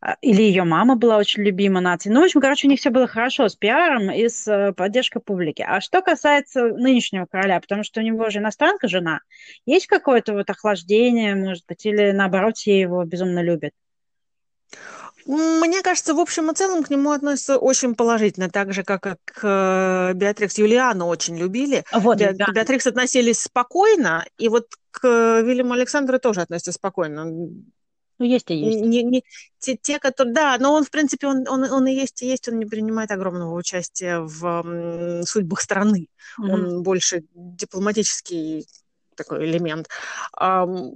А, Или ее мама была очень любима нацией. Ну, в общем, короче, у них все было хорошо с пиаром и с э, поддержкой публики. А что касается нынешнего короля, потому что у него же иностранка жена, есть какое-то вот охлаждение, может быть, или наоборот, все его безумно любят? Мне кажется, в общем и целом к нему относятся очень положительно, так же, как и к э, Беатрикс Юлиану очень любили. Вот, Бе- да. К Беатрикс относились спокойно, и вот к Вильяму Александру тоже относятся спокойно. Ну, есть и есть. Не, не- те, те, которые... Да, но он, в принципе, он, он, он и есть, и есть, он не принимает огромного участия в м, судьбах страны. Мгм. Он больше дипломатический такой элемент. Ам,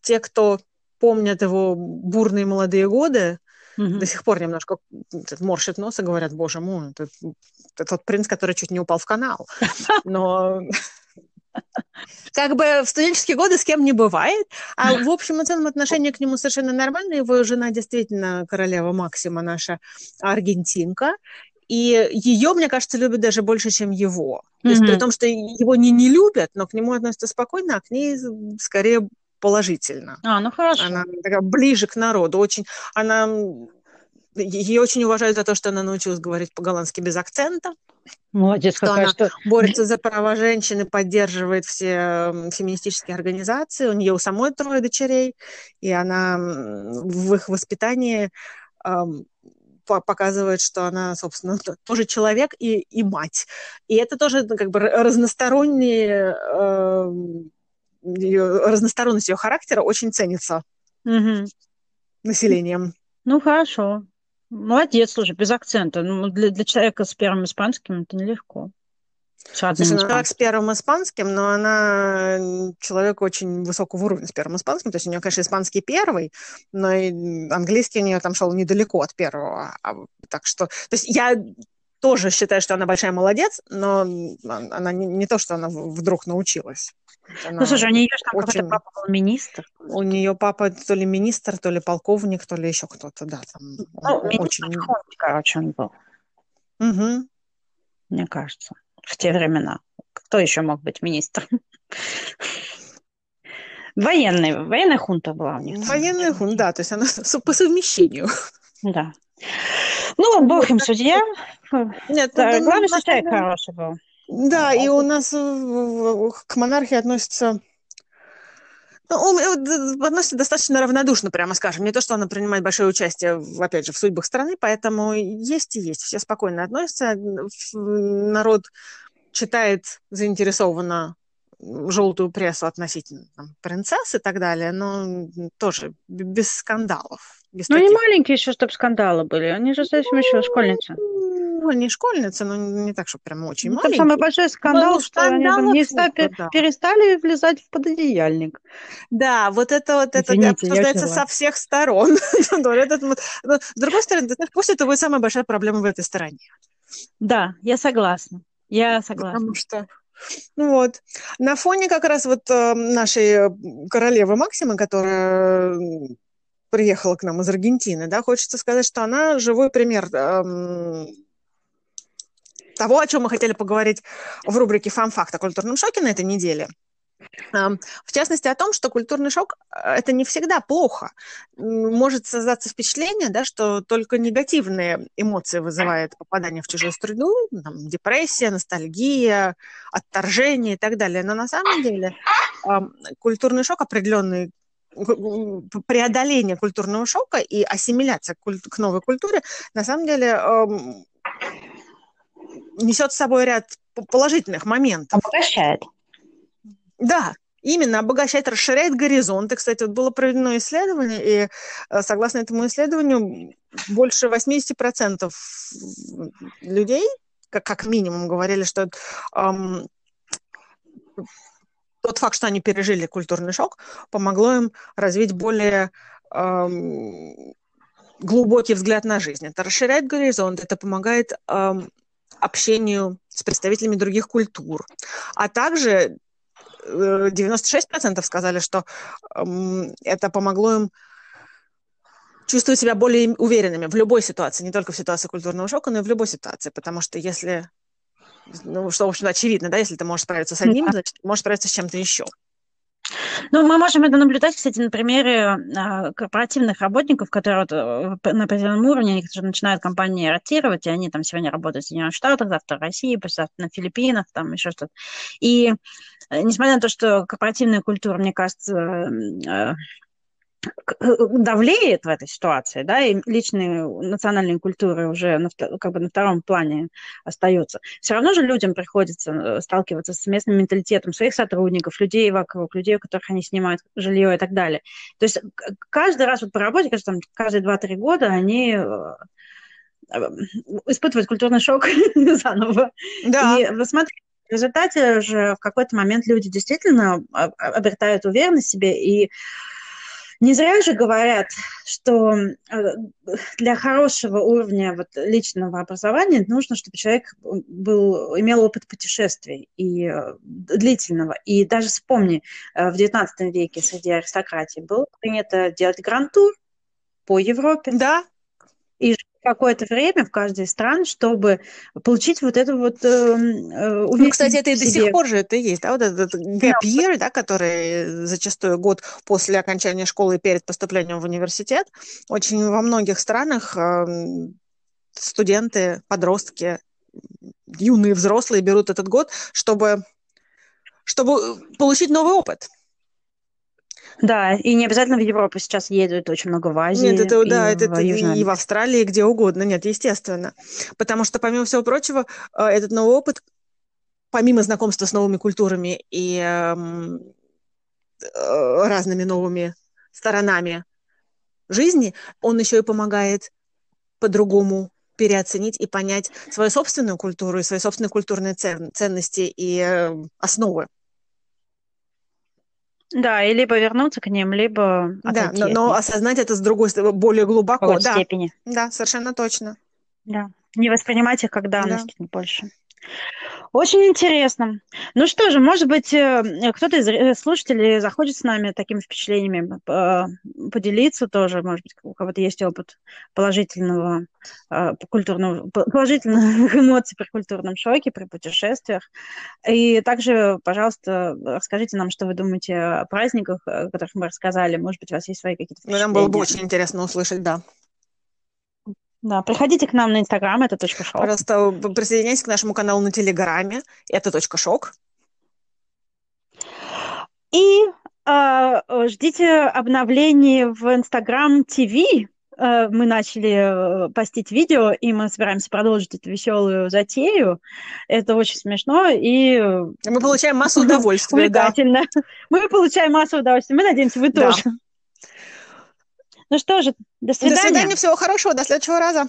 те, кто помнят его бурные молодые годы, Мгм. до сих пор немножко морщит нос и говорят, боже мой, это, это тот принц, который чуть не упал в канал. Но как бы в студенческие годы с кем не бывает, а в общем и целом отношение к нему совершенно нормальное. Его жена действительно королева Максима, наша аргентинка. И ее, мне кажется, любят даже больше, чем его. То есть при том, что его не, не любят, но к нему относятся спокойно, а к ней скорее положительно. А, ну хорошо. Она такая ближе к народу. Очень, она, ее очень уважают за то, что она научилась говорить по-голландски без акцента, Молодец что какая, она что... борется за права женщин и поддерживает все феминистические организации. У нее у самой трое дочерей, и она в их воспитании показывает, что она, собственно, тоже человек и, и мать. И это тоже ну, как бы разносторонние ам, её- разносторонность ее характера очень ценится Мгм. населением. Ну, хорошо. Молодец, слушай, без акцента. Ну, для, для человека с первым испанским это нелегко. Слушай, ну, она с первым испанским, но она человек очень высокого уровня с первым испанским. То есть у нее, конечно, испанский первый, но и английский у нее там шел недалеко от первого. А, так что, то есть я тоже считаю, что она большая молодец, но она не, не то, что она вдруг научилась. Она Ну, слушай, у нее же там какой-то очень- папа был министр. У нее папа то ли министр, то ли полковник, то ли еще кто-то, да, там Ну, очень... Хунти, короче, он был, Мгм. мне кажется, в те времена. Кто еще мог быть министром? Военный, военная хунта была у них. там. Военный хун, да, то есть она по совмещению. Да. Ну, бог им судья. Нет, Да, главное, что человек хороший был. Да, и у нас э, к монархии относятся ну, он, э, д- относится достаточно равнодушно, прямо скажем. Не то, что она принимает большое участие, в, опять же, в судьбах страны, поэтому есть и есть. Все спокойно относятся. Народ читает заинтересованно желтую прессу относительно там, принцесс и так далее, но тоже без скандалов. Ну, таких. маленькие еще, чтобы скандалы были. Они же совсем еще школьницы. ну, не школьницы, но не так, что прям очень Ну, маленькие. самый большой скандал, ну, что они там не ста- да. перестали влезать в пододеяльник. Да, вот это вот это Извините, я обсуждается со всех сторон. Ну, С другой стороны, пусть это будет самая большая проблема в этой стороне. Да, я согласна. Я согласна. Потому что, ну вот, на фоне как раз вот э, нашей королевы Максимы, которая приехала к нам из Аргентины, да, хочется сказать, что она живой пример эм, того, о чем мы хотели поговорить в рубрике «Фан-факт» о культурном шоке на этой неделе. Эм, В частности, о том, что культурный шок э, – это не всегда плохо. Может создаться впечатление, да, что только негативные эмоции вызывает попадание в чужую среду, там, депрессия, ностальгия, отторжение и так далее. Но на самом деле эм, культурный шок определенный преодоление культурного шока и ассимиляция к новой культуре на самом деле эм, несет с собой ряд положительных моментов. Обогащает. Да, именно обогащает, расширяет горизонты. Кстати, вот было проведено исследование, и э, согласно этому исследованию, больше 80% людей, как, как минимум, говорили, что эм, тот факт, что они пережили культурный шок, помогло им развить более эм, глубокий взгляд на жизнь. Это расширяет горизонт, это помогает эм, общению с представителями других культур. А также э, 96% сказали, что эм, это помогло им чувствовать себя более уверенными в любой ситуации, не только в ситуации культурного шока, но и в любой ситуации. Потому что если, ну, что, в общем очевидно, да, если ты можешь справиться с одним, Да. значит, ты можешь справиться с чем-то еще. Ну, мы можем это наблюдать, кстати, на примере а, корпоративных работников, которые вот, э, на определенном уровне, они начинают компании ротировать, и они там сегодня работают в Соединенных Штатах, завтра в России, послезавтра на Филиппинах, там еще что-то. И э, несмотря на то, что корпоративная культура, мне кажется, э, давлеет в этой ситуации, да, и личные национальные культуры уже на, как бы на втором плане остаются. Все равно же людям приходится э, сталкиваться с местным менталитетом своих сотрудников, людей вокруг, людей, у которых они снимают жилье и так далее. То есть каждый раз вот по работе, кажется, там, каждые 2-3 года они э, э, испытывают культурный шок заново. Да, И вы смотрите, в результате же в какой-то момент люди действительно обретают уверенность в себе. И не зря же говорят, что э, для хорошего уровня вот личного образования нужно, чтобы человек был, имел опыт путешествий и э, длительного. И даже вспомни, э, в XIX веке среди аристократии было принято делать гранд-тур по Европе да, и какое-то время в каждой из стран, чтобы получить вот эту вот э, э, Ну, кстати, это и до сих пор же это есть, да, вот этот gap year, да, который зачастую год после окончания школы и перед поступлением в университет. Очень во многих странах эм, студенты, подростки, юные взрослые берут этот год, чтобы, чтобы получить новый опыт. Да, и не обязательно в Европу сейчас едут, очень много в Азии Нет, это, да, и это, в это Южной и в Австралии, где угодно. Нет, естественно. Потому что, помимо всего прочего, э, этот новый опыт, помимо знакомства с новыми культурами и эм, э, разными новыми сторонами жизни, он еще и помогает по-другому переоценить и понять свою собственную культуру и свои собственные культурные цен- ценности и э, основы. Да, и либо вернуться к ним, либо Да, но, но осознать это с другой стороны, более глубоко. Да, степени. да, совершенно точно. Да. Не воспринимать их как Да. данность больше. Очень интересно. Ну что же, может быть, э, кто-то из э, слушателей захочет с нами такими впечатлениями э, поделиться тоже. Может быть, у кого-то есть опыт положительного, культурного, по- положительных эмоций при культурном шоке, при путешествиях. И также, пожалуйста, расскажите нам, что вы думаете о праздниках, о которых мы рассказали. Может быть, у вас есть свои какие-то Ну, Нам было бы впечатления. очень интересно услышать, да. Да, приходите к нам на Инстаграм, это точка шоу. Пожалуйста, присоединяйтесь к нашему каналу на Телеграме. Это точка шок. И э, ждите обновлений в Инстаграм ТВ. Э, Мы начали э, постить видео, и мы собираемся продолжить эту веселую затею. Это очень смешно и э, Мы получаем массу удовольствия, да. Мы получаем массу удовольствия. Мы надеемся, вы Да. тоже. Ну что же, до До свидания. свидания, всего хорошего, до следующего раза.